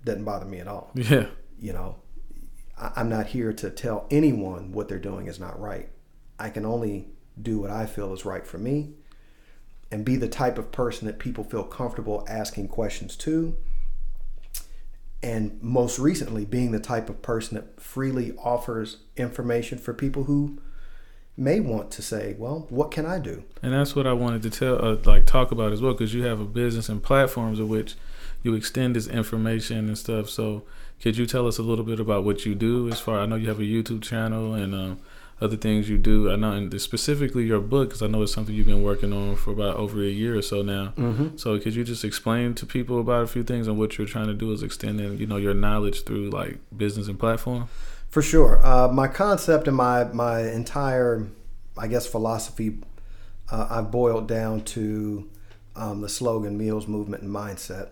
doesn't bother me at all. Yeah. You know, I- I'm not here to tell anyone what they're doing is not right. I can only do what I feel is right for me and be the type of person that people feel comfortable asking questions to. And most recently, being the type of person that freely offers information for people who may want to say, well, what can I do? And that's what I wanted to tell, uh, like, talk about as well, because you have a business and platforms in which you extend this information and stuff. So, could you tell us a little bit about what you do? As far I know, you have a YouTube channel and um, other things you do. I know, and specifically your book, because I know it's something you've been working on for about over a year or so now. Mm-hmm. So, could you just explain to people about a few things and what you're trying to do is extending, you know, your knowledge through like business and platform? For sure. Uh, my concept and my, my entire, I guess, philosophy, uh, I've boiled down to um, the slogan Meals, Movement, and Mindset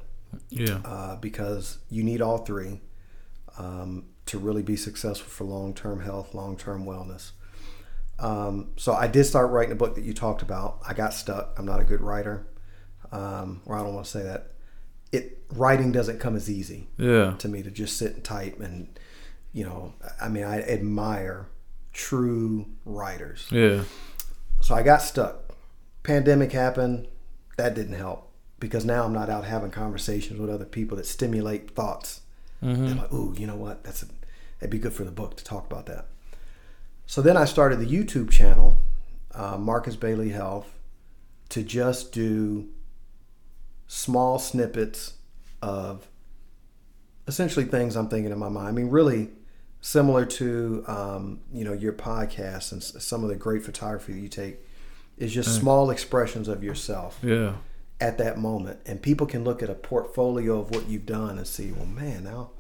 Yeah. uh, because you need all three um, to really be successful for long term health, long term wellness. Um, so I did start writing a book that you talked about. I got stuck. I'm not a good writer, um, or I don't want to say that. It writing doesn't come as easy Yeah. to me to just sit and type and you know. I mean, I admire true writers. Yeah. So I got stuck. Pandemic happened. That didn't help because now I'm not out having conversations with other people that stimulate thoughts. They're like, ooh, you know what? That's a, that'd be good for the book to talk about that. So then I started the YouTube channel, uh, Marcus Bailey Health, to just do small snippets of essentially things I'm thinking in my mind. I mean, really similar to um, you know your podcast and some of the great photography that you take is just small expressions of yourself Yeah. at that moment and people can look at a portfolio of what you've done and see well man now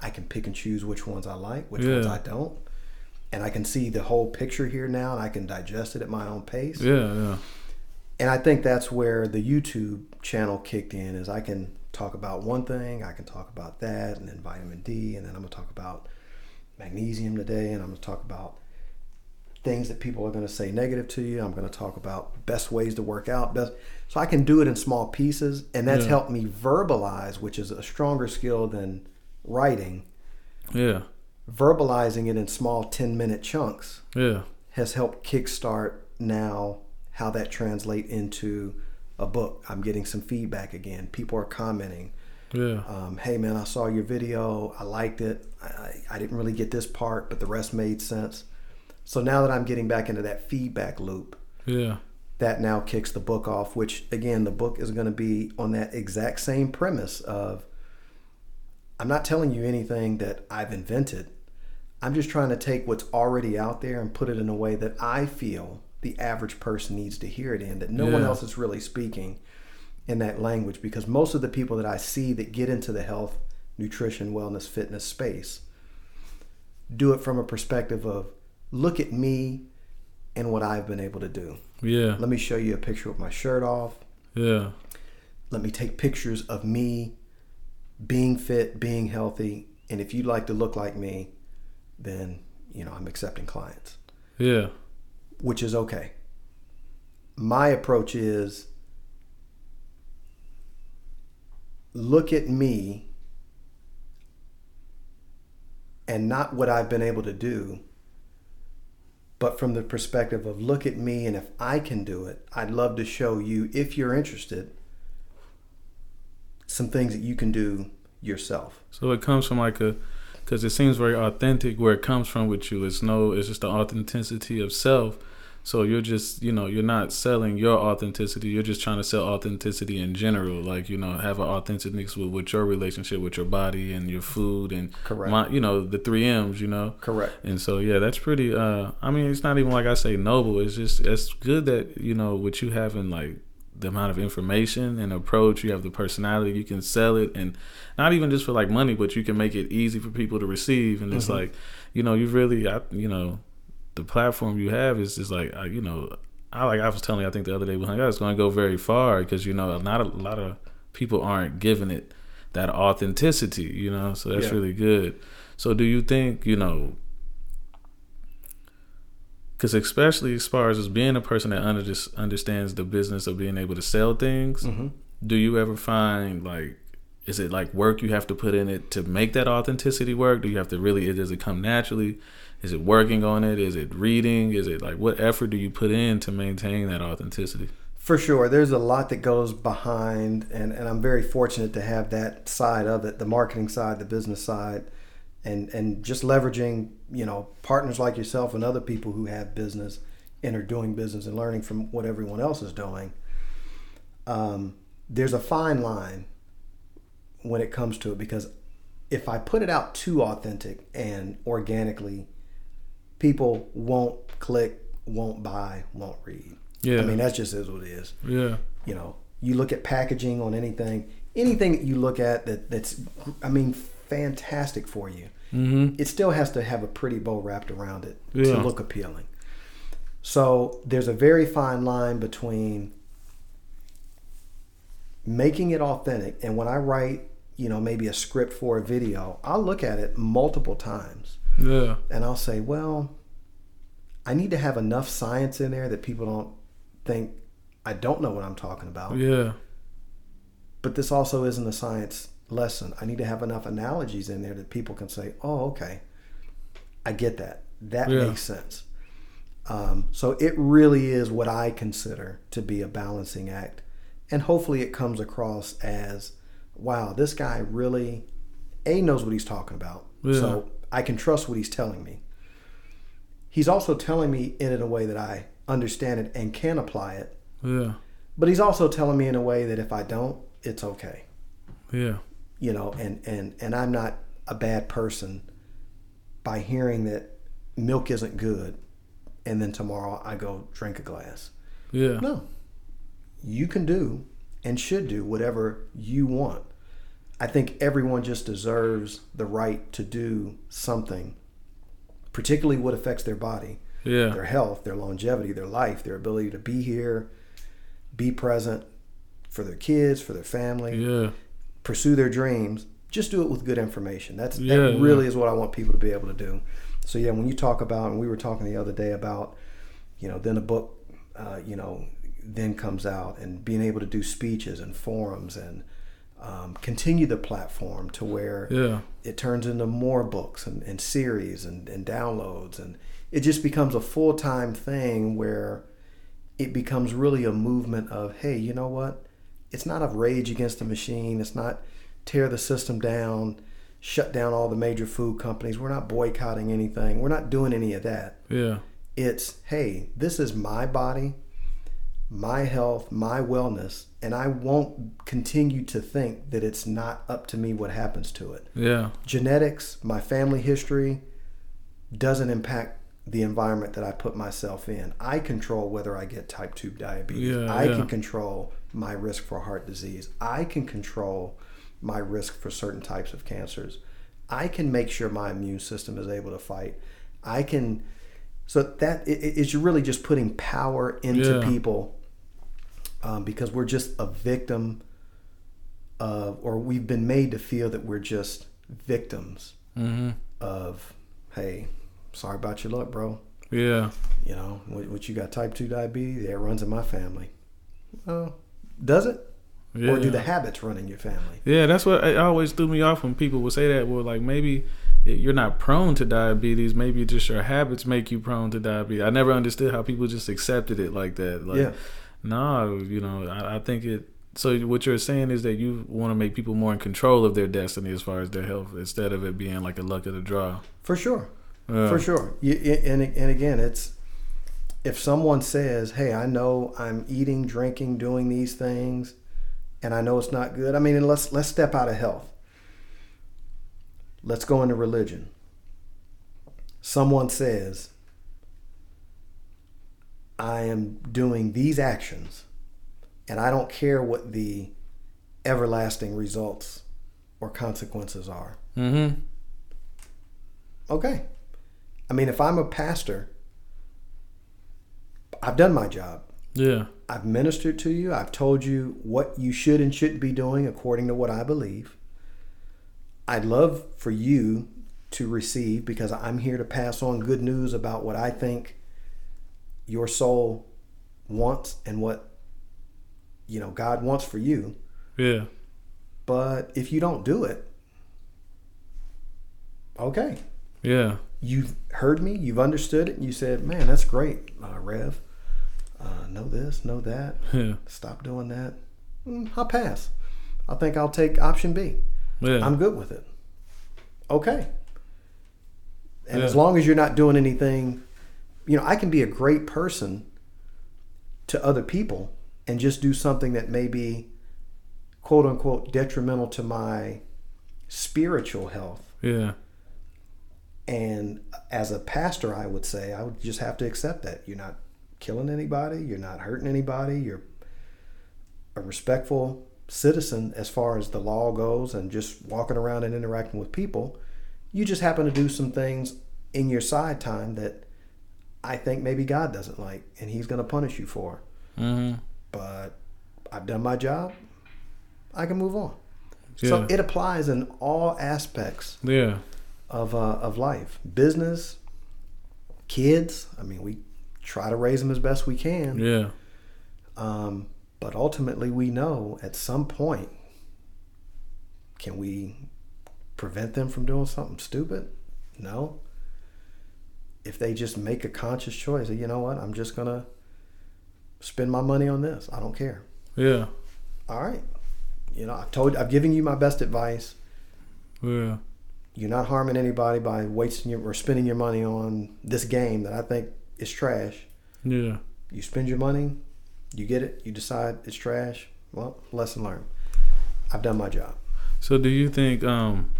i can pick and choose which ones i like which ones i don't and i can see the whole picture here now and i can digest it at my own pace Yeah. Yeah. and i think that's where the youtube channel kicked in is i can talk about one thing i can talk about that and then vitamin d and then i'm going to talk about magnesium today and i'm going to talk about things that people are going to say negative to you i'm going to talk about best ways to work out best so i can do it in small pieces and that's Yeah. helped me verbalize which is a stronger skill than writing Yeah. Verbalizing it in small 10 minute chunks Yeah. has helped kickstart now how that translate into a book. I'm getting some feedback again. People are commenting. Yeah. Um, hey man, I saw your video. I liked it. I, I, I didn't really get this part, but the rest made sense. So now that I'm getting back into that feedback loop, Yeah. that now kicks the book off. Which again, the book is going to be on that exact same premise of I'm not telling you anything that I've invented. I'm just trying to take what's already out there and put it in a way that I feel the average person needs to hear it in, that no one else is really speaking in that language. Because most of the people that I see that get into the health, nutrition, wellness, fitness space do it from a perspective of look at me and what I've been able to do. Yeah. Let me show you a picture with my shirt off. Yeah. Let me take pictures of me being fit, being healthy. And if you'd like to look like me, then, you know, I'm accepting clients, Yeah. which is okay. My approach is look at me and not what I've been able to do, but from the perspective of look at me and if I can do it, I'd love to show you, if you're interested, some things that you can do yourself. So it comes from like a, because it seems very authentic where it comes from with you. It's no, it's just the authenticity of self. So you're just, you know, you're not selling your authenticity. You're just trying to sell authenticity in general. Like, you know, have an authenticness with, with your relationship with your body and your food and, Correct. my, you know, the three M's, you know. Correct. And so yeah, that's pretty. Uh, I mean, it's not even like I say noble. It's just it's good that you know what you having like the amount of information and approach, you have the personality, you can sell it, and not even just for like money, but you can make it easy for people to receive. And it's mm-hmm. like, you know, you really, I, you know, the platform you have is just like, you know, I like I was telling you, I think the other day we hung out, it's going to go very far because you know not a lot of people aren't giving it that authenticity, you know. So that's Yeah. really good. So do you think you know? Because especially as far as being a person that under, understands the business of being able to sell things, Mm-hmm. do you ever find like is it like work you have to put in it to make that authenticity work? Do you have to really? Does it come naturally? Is it working on it? Is it reading? Is it like what effort do you put in to maintain that authenticity? For sure. There's a lot that goes behind, and, and I'm very fortunate to have that side of it the marketing side, the business side, and, and just leveraging, you know, partners like yourself and other people who have business and are doing business and learning from what everyone else is doing. Um, there's a fine line when it comes to it because if I put it out too authentic and organically, people won't click, won't buy, won't read. Yeah. I mean, that's just is what it is. Yeah. You know, you look at packaging on anything, anything that you look at that that's, I mean, fantastic for you. Mm-hmm. it still has to have a pretty bow wrapped around it Yeah. to look appealing. So there's a very fine line between making it authentic and when I write, you know, maybe a script for a video, I'll look at it multiple times Yeah. and I'll say, well, I need to have enough science in there that people don't think I don't know what I'm talking about. Yeah. But this also isn't a science lesson. I need to have enough analogies in there that people can say, oh, okay, I get that. That Yeah. makes sense. Um, so it really is what I consider to be a balancing act. And hopefully it comes across as, wow, this guy really, A, knows what he's talking about. Yeah. So I can trust what he's telling me. He's also telling me in a way that I understand it and can apply it. Yeah. But he's also telling me in a way that if I don't, it's okay Yeah. You know and and and i'm not a bad person by hearing that milk isn't good and then tomorrow i go drink a glass Yeah. no you can do and should do whatever you want i think everyone just deserves the right to do something particularly what affects their body Yeah. their health, their longevity, their life, their ability to be here, be present for their kids, for their family, Yeah. Pursue their dreams. Just do it with good information. That's Yeah, that really yeah. is what I want people to be able to do. So yeah, when you talk about, and we were talking the other day about, you know, then a book, uh, you know, then comes out, and being able to do speeches and forums and um, continue the platform to where Yeah. it turns into more books and, and series and, and downloads and it just becomes a full-time thing where it becomes really a movement of hey you know what it's not a rage against the machine. It's not tear the system down shut down all the major food companies. We're not boycotting anything. We're not doing any of that. Yeah. it's hey this is my body my health my wellness and i won't continue to think that it's not up to me what happens to it. Yeah. genetics, my family history doesn't impact the environment that I put myself in. I control whether I get type 2 diabetes. Yeah, I yeah. can control my risk for heart disease. I can control my risk for certain types of cancers. I can make sure my immune system is able to fight. I can so that it- it's really just putting power into Yeah. people um, because we're just a victim of, or we've been made to feel that we're just victims Mm-hmm. of, hey, sorry about your luck, bro. Yeah. You know, what, what you got type 2 diabetes? Yeah, it runs in my family. Does it? Yeah. Or do the habits run in your family? Yeah, that's what it always threw me off when people would say that. Well, like maybe you're not prone to diabetes. Maybe just your habits make you prone to diabetes. I never understood how people just accepted it like that. Like, Yeah. no, you know, I, I think it. So what you're saying is that you want to make people more in control of their destiny as far as their health, instead of it being like a luck of the draw. For sure. Yeah. For sure. You, and, and again, it's if someone says, hey, I know I'm eating, drinking, doing these things, and I know it's not good. I mean, and let's, let's step out of health. Let's go into religion. Someone says, I am doing these actions, and I don't care what the everlasting results or consequences are. Mm-hmm. Okay. I mean, if I'm a pastor, I've done my job. Yeah. I've ministered to you. I've told you what you should and shouldn't be doing according to what I believe. I'd love for you to receive because I'm here to pass on good news about what I think your soul wants and what you know God wants for you. Yeah. But if you don't do it, okay. Yeah. You've heard me, you've understood it, and you said, "Man, that's great, uh, Rev. Uh, know this, know that. <laughs> Yeah. Stop doing that. Mm, I'll pass. I think I'll take option B. Yeah. I'm good with it. Okay. And as long as you're not doing anything, you know, I can be a great person to other people and just do something that may be quote unquote detrimental to my spiritual health. yeah. And as a pastor, I would say I would just have to accept that you're not killing anybody, you're not hurting anybody, you're a respectful citizen as far as the law goes, and just walking around and interacting with people. You just happen to do some things in your side time that I think maybe God doesn't like and he's going to punish you for. hmm But I've done my job. I can move on. Yeah. So it applies in all aspects yeah. Of uh, of life, business, kids. I mean, we try to raise them as best we can. Yeah. Um, but ultimately, we know at some point, can we prevent them from doing something stupid? No. If they just make a conscious choice, you know what, I'm just gonna spend my money on this. I don't care. Yeah. All right. You know, I've told, I've given you my best advice. Yeah. You're not harming anybody by wasting your or spending your money on this game that I think is trash. Yeah. You spend your money, you get it, you decide it's trash. Well, lesson learned. I've done my job. So do you think um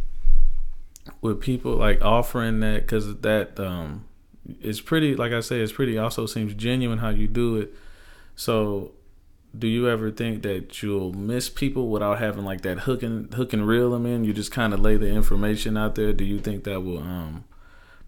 with people like offering that cuz that um it's pretty like I say it's pretty also seems genuine how you do it. So do you ever think that you'll miss people without having like that hook and hook and reel them in? You just kind of lay the information out there. Do you think that will um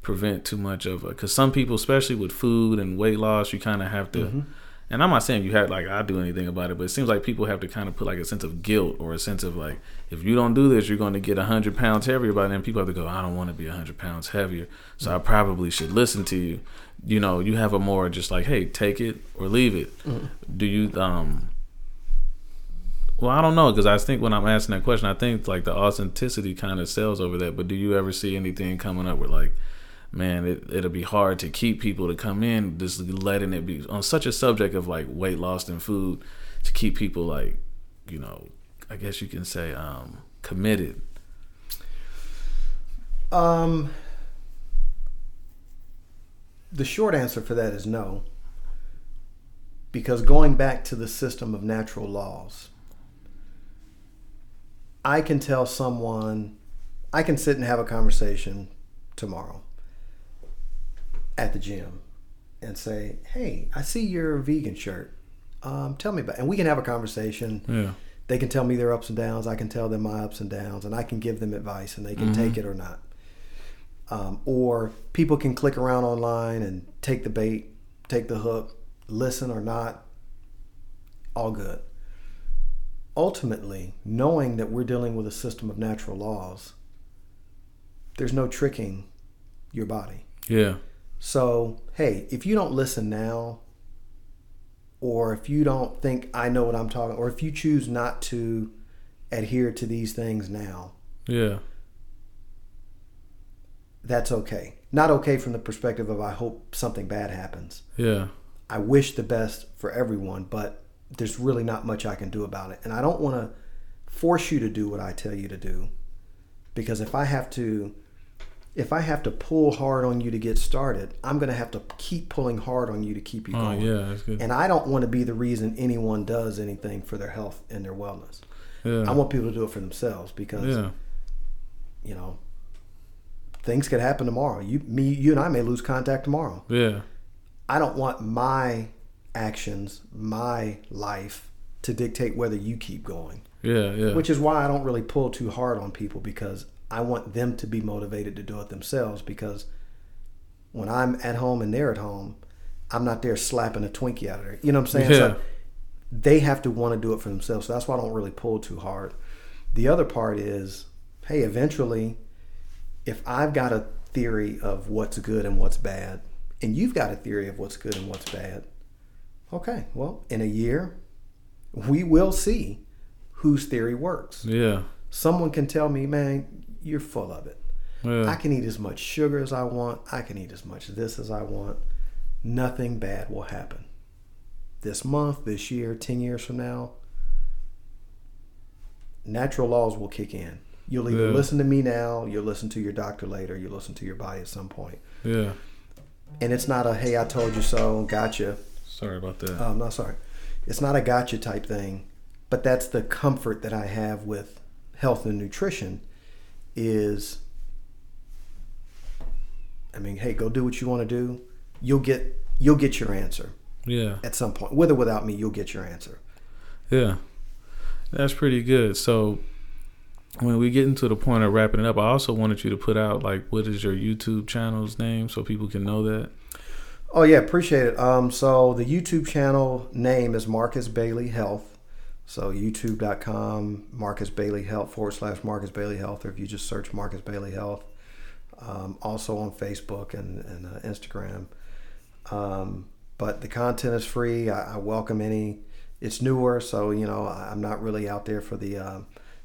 prevent too much of a cuz some people especially with food and weight loss you kind of have to and I'm not saying you have like I do anything about it, but it seems like people have to kind of put like a sense of guilt or a sense of like if you don't do this, you're going to get hundred pounds heavier. But then people have to go, I don't want to be hundred pounds heavier, so I probably should listen to you. You know, you have a more just like, hey, take it or leave it. Do you um? Well, I don't know because I think when I'm asking that question, I think like the authenticity kind of sells over that. But do you ever see anything coming up with like? Man, it, it'll be hard to keep people to come in just letting it be on such a subject of like weight loss and food to keep people like, you know, I guess you can say um, committed. Um, the short answer for that is no. Because going back to the system of natural laws, I can tell someone, I can sit and have a conversation tomorrow at the gym and say, "Hey, I see your vegan shirt. Um, tell me about." And we can have a conversation. Yeah. They can tell me their ups and downs. I can tell them my ups and downs, and I can give them advice, and they can take it or not. Um, or people can click around online and take the bait, take the hook, listen or not. All good. Ultimately, knowing that we're dealing with a system of natural laws, there's no tricking your body. Yeah. So, hey, if you don't listen now, or if you don't think I know what I'm talking, or if you choose not to adhere to these things now, Yeah. that's okay. Not okay from the perspective of I hope something bad happens. Yeah. I wish the best for everyone, but there's really not much I can do about it. And I don't want to force you to do what I tell you to do because if I have to if I have to pull hard on you to get started, I'm going to have to keep pulling hard on you to keep you Oh going. yeah, that's good. And I don't want to be the reason anyone does anything for their health and their wellness. Yeah. I want people to do it for themselves because yeah. you know things could happen tomorrow. You me you and I may lose contact tomorrow. Yeah. I don't want my actions, my life to dictate whether you keep going. Yeah. Yeah. Which is why I don't really pull too hard on people because I want them to be motivated to do it themselves because when I'm at home and they're at home, I'm not there slapping a Twinkie out of there. You know what I'm saying? Yeah. So they have to want to do it for themselves. So that's why I don't really pull too hard. The other part is, hey, eventually, if I've got a theory of what's good and what's bad, and you've got a theory of what's good and what's bad, okay, well, in a year, we will see whose theory works. yeah. Someone can tell me, man, you're full of it. Yeah. I can eat as much sugar as I want. I can eat as much this as I want. Nothing bad will happen. This month, this year, 10 years from now, natural laws will kick in. You'll either Yeah. listen to me now, you'll listen to your doctor later, you'll listen to your body at some point. yeah. And it's not a, hey, I told you so, gotcha. Sorry about that. Um, I'm not sorry. It's not a gotcha type thing, but that's the comfort that I have with health and nutrition is I mean, hey, go do what you want to do. You'll get you'll get your answer yeah. at some point. With or without me, you'll get your answer. Yeah. That's pretty good. So when we get into the point of wrapping it up, I also wanted you to put out like what is your YouTube channel's name so people can know that. Oh yeah, appreciate it. Um, so the YouTube channel name is Marcus Bailey Health. So YouTube.com Marcus Bailey Health forward slash Marcus Bailey Health, or if you just search Marcus Bailey Health. Um, also on Facebook and, and uh, Instagram. Um, but the content is free. I, I, welcome any. It's newer, so you know I'm not really out there for the uh,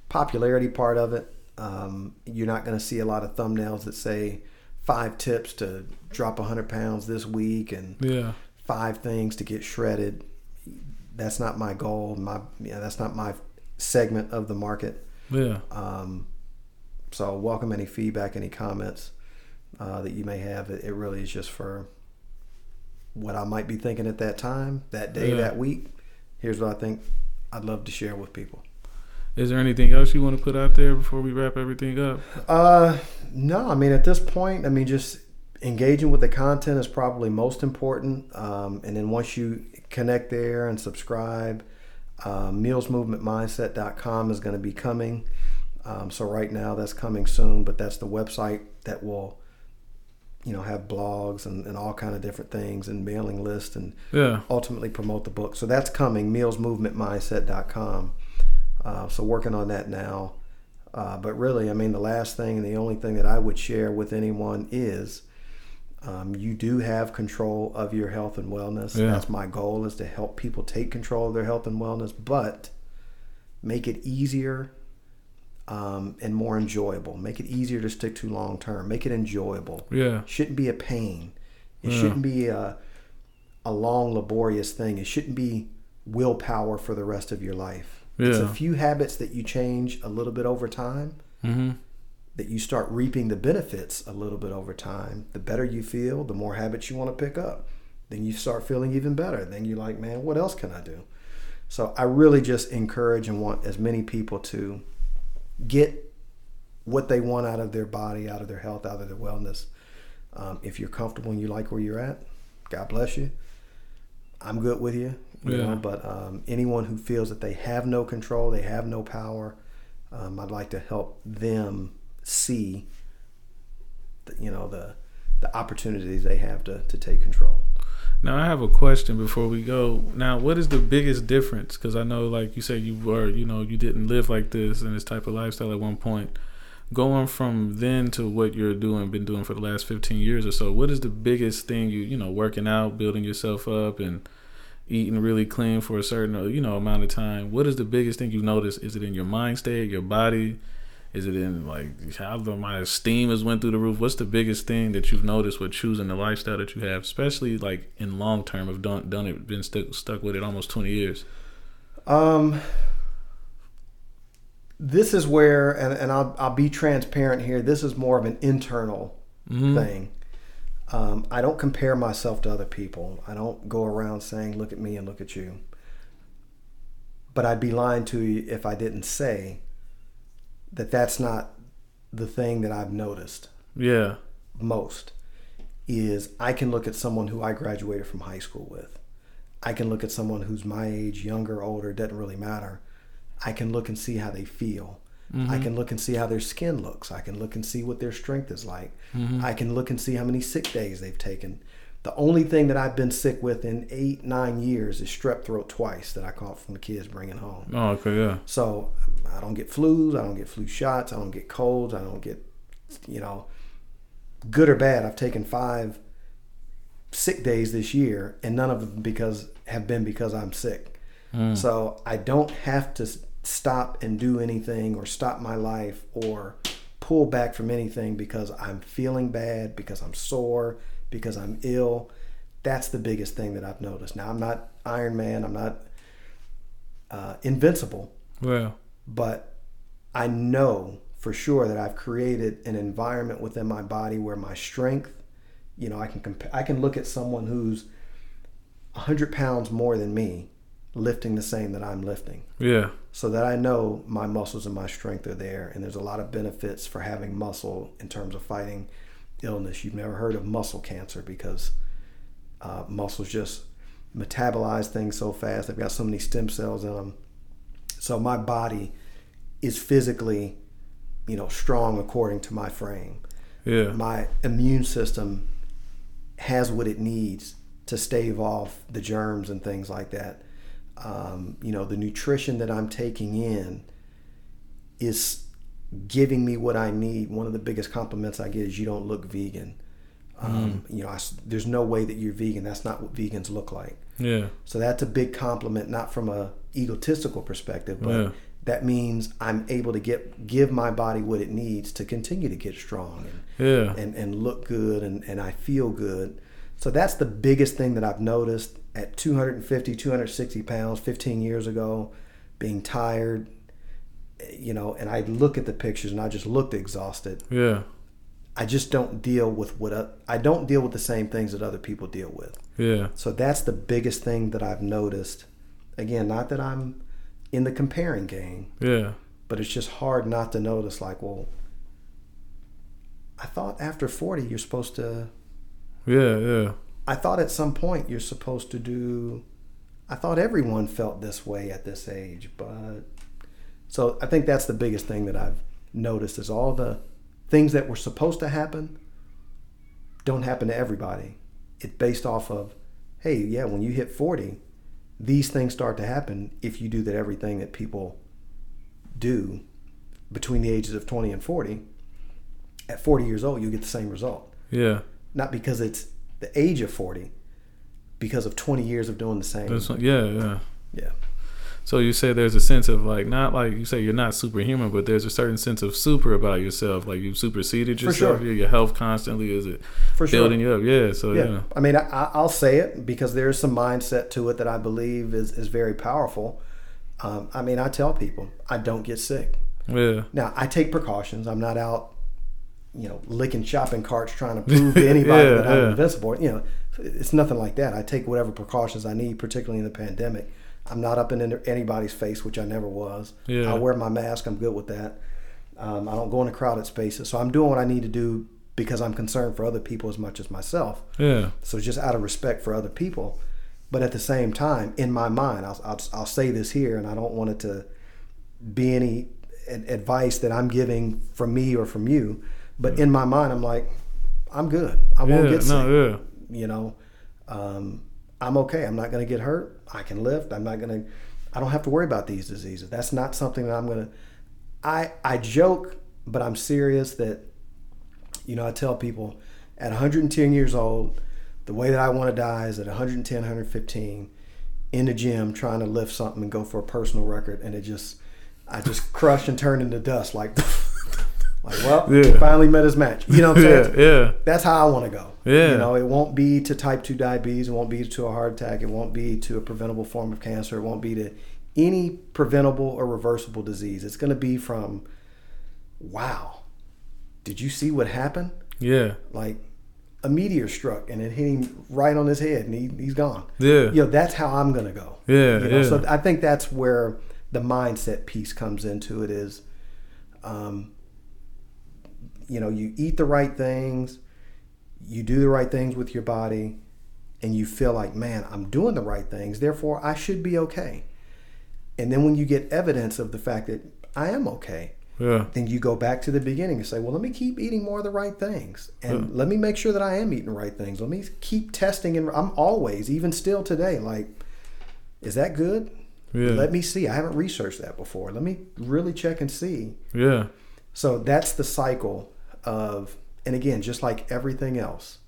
popularity part of it. Um, you're not going to see a lot of thumbnails that say five tips to drop 100 pounds this week and yeah. five things to get shredded. That's not my goal. My yeah, that's not my segment of the market. Yeah. Um, so welcome any feedback, any comments uh, that you may have. It, it, really is just for what I might be thinking at that time, that day, yeah. that week. Here's what I think I'd love to share with people. Is there anything else you want to put out there before we wrap everything up? Uh, no. I mean, at this point, I mean, just engaging with the content is probably most important. Um, and then once you connect there and subscribe, uh, mealsmovementmindset.com is going to be coming. Um, so right now that's coming soon, but that's the website that will, you know, have blogs and, and all kind of different things and mailing lists and yeah. ultimately promote the book. So that's coming, mealsmovementmindset.com. Uh, so working on that now. Uh, but really, I mean, the last thing and the only thing that I would share with anyone is um, you do have control of your health and wellness. Yeah. That's my goal is to help people take control of their health and wellness, but make it easier um, and more enjoyable. Make it easier to stick to long term. Make it enjoyable. Yeah, shouldn't be a pain. It yeah. shouldn't be a a long laborious thing. It shouldn't be willpower for the rest of your life. Yeah. It's a few habits that you change a little bit over time. Mm-hmm. That you start reaping the benefits a little bit over time. The better you feel, the more habits you want to pick up. Then you start feeling even better. Then you're like, man, what else can I do? So I really just encourage and want as many people to get what they want out of their body, out of their health, out of their wellness. Um, if you're comfortable and you like where you're at, God bless you. I'm good with you. you yeah. Know, but um, anyone who feels that they have no control, they have no power, um, I'd like to help them see, the, you know, the the opportunities they have to to take control. Now I have a question before we go. Now, what is the biggest difference? Because I know, like you said, you were, you know, you didn't live like this and this type of lifestyle at one point. Going from then to what you're doing, been doing for the last 15 years or so, what is the biggest thing you, you know, working out, building yourself up, and eating really clean for a certain, uh, you know, amount of time? What is the biggest thing you've noticed? Is it in your mind state, your body? Is it in like how the, my esteem has went through the roof? What's the biggest thing that you've noticed with choosing the lifestyle that you have, especially like in long term? Have done done it, been stuck stuck with it almost twenty years. Um, this is where, and, and I'll I'll be transparent here. This is more of an internal mm-hmm. thing. Um, I don't compare myself to other people. I don't go around saying, "Look at me and look at you." But I'd be lying to you if I didn't say that that's not the thing that I've noticed. Yeah. Most is I can look at someone who I graduated from high school with. I can look at someone who's my age, younger, older, doesn't really matter. I can look and see how they feel. Mm-hmm. I can look and see how their skin looks. I can look and see what their strength is like. Mm-hmm. I can look and see how many sick days they've taken. The only thing that I've been sick with in eight, nine years is strep throat twice that I caught from the kids bringing home. Oh, okay, yeah. So I don't get flus. I don't get flu shots. I don't get colds. I don't get, you know, good or bad. I've taken five sick days this year, and none of them because have been because I'm sick. Mm. So I don't have to stop and do anything or stop my life or pull back from anything because I'm feeling bad, because I'm sore, because I'm ill. That's the biggest thing that I've noticed. Now, I'm not Iron Man, I'm not uh, invincible. Well, but I know for sure that I've created an environment within my body where my strength, you know, I can comp- I can look at someone who's 100 pounds more than me lifting the same that I'm lifting. Yeah. So that I know my muscles and my strength are there. And there's a lot of benefits for having muscle in terms of fighting illness. You've never heard of muscle cancer because uh, muscles just metabolize things so fast. They've got so many stem cells in them. So my body is physically you know, strong according to my frame. Yeah. My immune system has what it needs to stave off the germs and things like that. Um, you know, the nutrition that I'm taking in is giving me what I need. One of the biggest compliments I get is you don't look vegan. Um, You know, I there's no way that you're vegan. That's not what vegans look like. Yeah. So that's a big compliment, not from a egotistical perspective, but Yeah. that means I'm able to get give my body what it needs to continue to get strong and Yeah. and, and look good and, and I feel good. So that's the biggest thing that I've noticed at 250, 260 pounds 15 years ago, being tired, you know, and I look at the pictures and I just looked exhausted. Yeah. I just don't deal with what I don't deal with the same things that other people deal with. Yeah. So that's the biggest thing that I've noticed. Again, not that I'm in the comparing game, Yeah. but it's just hard not to notice like, well, I thought after 40 you're supposed to Yeah. Yeah. I thought at some point you're supposed to do I thought everyone felt this way at this age, but so I think that's the biggest thing that I've noticed is all the things that were supposed to happen don't happen to everybody. It's based off of, hey, yeah, when you hit 40, these things start to happen if you do that everything that people do between the ages of 20 and 40. At 40 years old, you get the same result Yeah. not because it's the age of 40 because of 20 years of doing the same That's, yeah. Yeah. yeah So you say there's a sense of like not like you say you're not superhuman, but there's a certain sense of super about yourself. Like you superseded yourself. sure. Your, health constantly is it for sure building you up. Yeah. So yeah. yeah. i mean I, I- i'll say it because there's some mindset to it that i believe is, is very powerful um, i mean i tell people i don't get sick Yeah. now i take precautions i'm not out you know licking shopping carts trying to prove to <laughs> anybody Yeah, that i'm yeah. invincible you know it's nothing like that i take whatever precautions i need particularly in the pandemic i'm not up in anybody's face which i never was Yeah. i wear my mask i'm good with that um, i don't go into crowded spaces so i'm doing what i need to do because i'm concerned for other people as much as myself Yeah. so just out of respect for other people but at the same time in my mind i'll, I'll, I'll say this here and i don't want it to be any advice that i'm giving from me or from you but in my mind i'm like i'm good i won't Yeah. get sick No. Yeah. you know um, i'm okay. I'm not going to get hurt. I can lift. I'm not going to i don't have to worry about these diseases. That's not something that i'm going to i i joke but i'm serious that you know i tell people at 110 years old the way that i want to die is at 110 115 in the gym trying to lift something and go for a personal record and it just i just crush and turn into dust like <laughs> like well Yeah. he finally met his match you know what i'm Yeah. saying Yeah. that's how I want to go. Yeah. You know, it won't be to type 2 diabetes. It won't be to a heart attack. It won't be to a preventable form of cancer. It won't be to any preventable or reversible disease. It's going to be from, wow, did you see what happened? Yeah. Like a meteor struck and it hit him right on his head and he, he's gone. Yeah. You know, that's how I'm going to go. Yeah. You know, yeah. so I think that's where the mindset piece comes into it is, um, you know, you eat the right things, you do the right things with your body, and you feel like, man, I'm doing the right things, therefore I should be okay. And then when you get evidence of the fact that I am okay, yeah. then you go back to the beginning and say, well, let me keep eating more of the right things. And let me make sure that I am eating the right things. Let me keep testing. And I'm always, even still today, like, is that good? Yeah. Let me see. I haven't researched that before. Let me really check and see. Yeah. So that's the cycle of, and again, just like everything else,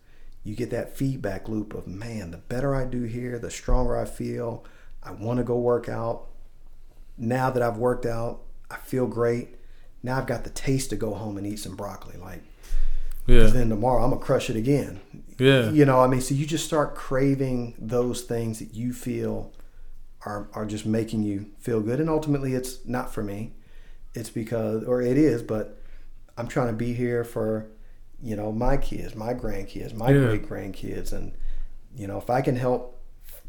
you get that feedback loop of, man, the better I do here, the stronger I feel. I want to go work out. Now that I've worked out, I feel great. Now I've got the taste to go home and eat some broccoli. Like, Yeah. then tomorrow I'm gonna crush it again. Yeah. You know, I mean, so you just start craving those things that you feel are are just making you feel good, and ultimately, it's not for me. It's because, or it is, but I'm trying to be here for, you know, my kids, my grandkids, my Yeah. great grandkids, and you know, if I can help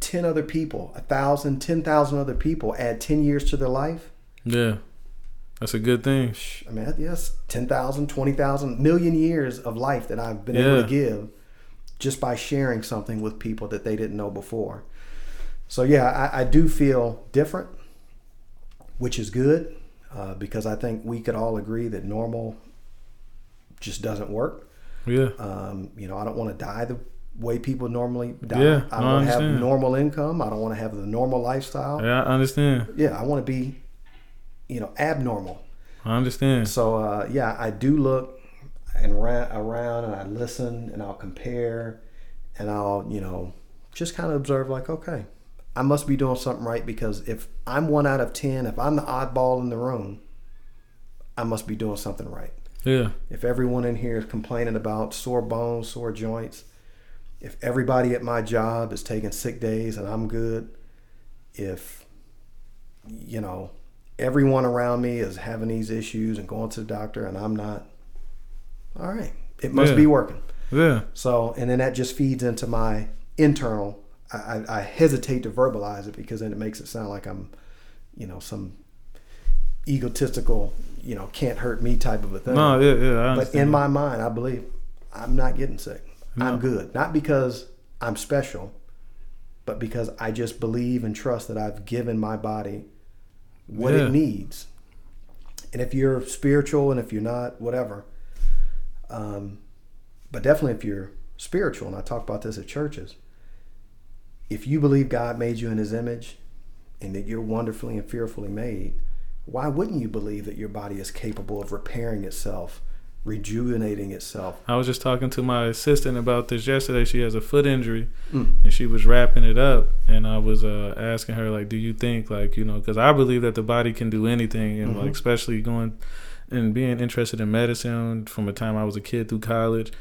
ten other people, a thousand, ten thousand other people, add ten years to their life. Yeah. That's a good thing. I mean, yes, 10,000, 20,000, million years of life that I've been able to give just by sharing something with people that they didn't know before. So, yeah, I, I do feel different, which is good. uh, because I think we could all agree that normal just doesn't work. Yeah. Um, you know, I don't want to die the way people normally die. Yeah, I don't want to have normal income. I don't want to have the normal lifestyle. yeah, I understand. Yeah, I want to be, you know, abnormal. I understand. So uh, yeah, I do look and ra- around and I listen and I'll compare and I'll you know just kind of observe like okay, I must be doing something right because if I'm one out of ten, if I'm the oddball in the room, I must be doing something right. Yeah. If everyone in here is complaining about sore bones, sore joints, if everybody at my job is taking sick days and I'm good, if you know everyone around me is having these issues and going to the doctor and I'm not, all right, it must Yeah. be working. Yeah. So, and then that just feeds into my internal. I, I, I hesitate to verbalize it because then it makes it sound like I'm, you know, some egotistical, you know, can't hurt me type of a thing. No, yeah, yeah. I But in my mind, I believe I'm not getting sick. No. I'm good. Not because I'm special, but because I just believe and trust that I've given my body what Yeah. it needs. And if you're spiritual and if you're not, whatever. Um, but definitely if you're spiritual, and I talk about this at churches, if you believe God made you in his image and that you're wonderfully and fearfully made, why wouldn't you believe that your body is capable of repairing itself, rejuvenating itself? I was just talking to my assistant about this yesterday. She has a foot injury, Mm. and she was wrapping it up. And I was uh, asking her, like, do you think, like, you know, because I believe that the body can do anything, and Mhm. like, especially going and being interested in medicine from the time I was a kid through college.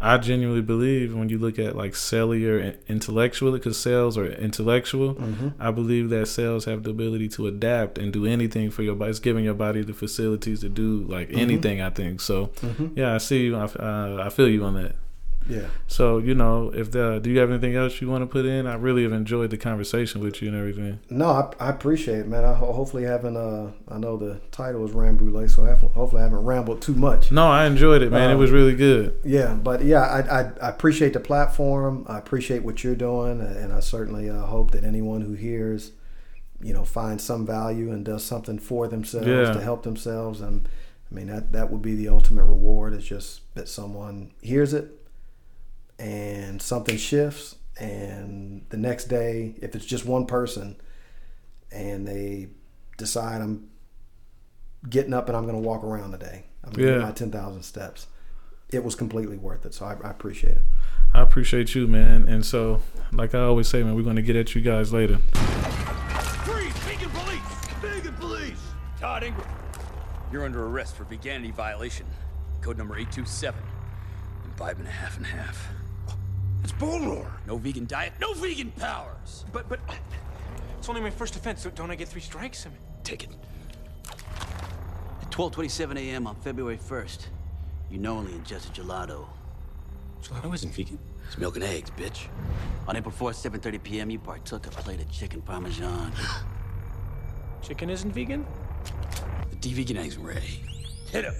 I genuinely believe when you look at like cellular intellectually, because cells are intellectual, Mm-hmm. I believe that cells have the ability to adapt and do anything for your body. It's giving your body the facilities to do like Mhm. anything. I think so. Mm-hmm. Yeah, I see you. I, uh, I feel you on that. Yeah. So you know, if the do you have anything else you want to put in? I really have enjoyed the conversation with you and everything. No, I, I appreciate it, man. I ho- hopefully haven't. Uh, I know the title is Rambouillet, so I have, hopefully I haven't rambled too much. No, I enjoyed it, man. it Um, was really good. Yeah, but yeah, I, I, I appreciate the platform. I appreciate what you're doing, and I certainly uh, hope that anyone who hears, you know, finds some value and does something for themselves Yeah. to help themselves. And I mean that that would be the ultimate reward. Is just that someone hears it and something shifts, and the next day, if it's just one person, and they decide I'm getting up and I'm going to walk around today. I'm going to Yeah. get my ten thousand steps it was completely worth it. So I, I appreciate it. I appreciate you, man. And so, like I always say, man, we're going to get at you guys later. Freeze! Vegan police! Vegan police! Todd Ingram, you're under arrest for veganity violation. Code number 827. Imbibe and a half and half. It's Bullroar! No vegan diet, no vegan powers! But, but, it's only my first offense, so don't I get three strikes? I mean, Take it. At 12:27 a.m. on February 1st, you knowingly ingested gelato. gelato isn't vegan. It's milk and eggs, bitch. On April 4th, 7:30 p.m., you partook a plate of chicken parmesan. <gasps> Chicken isn't vegan? The de-veganizing Ray. Hit him.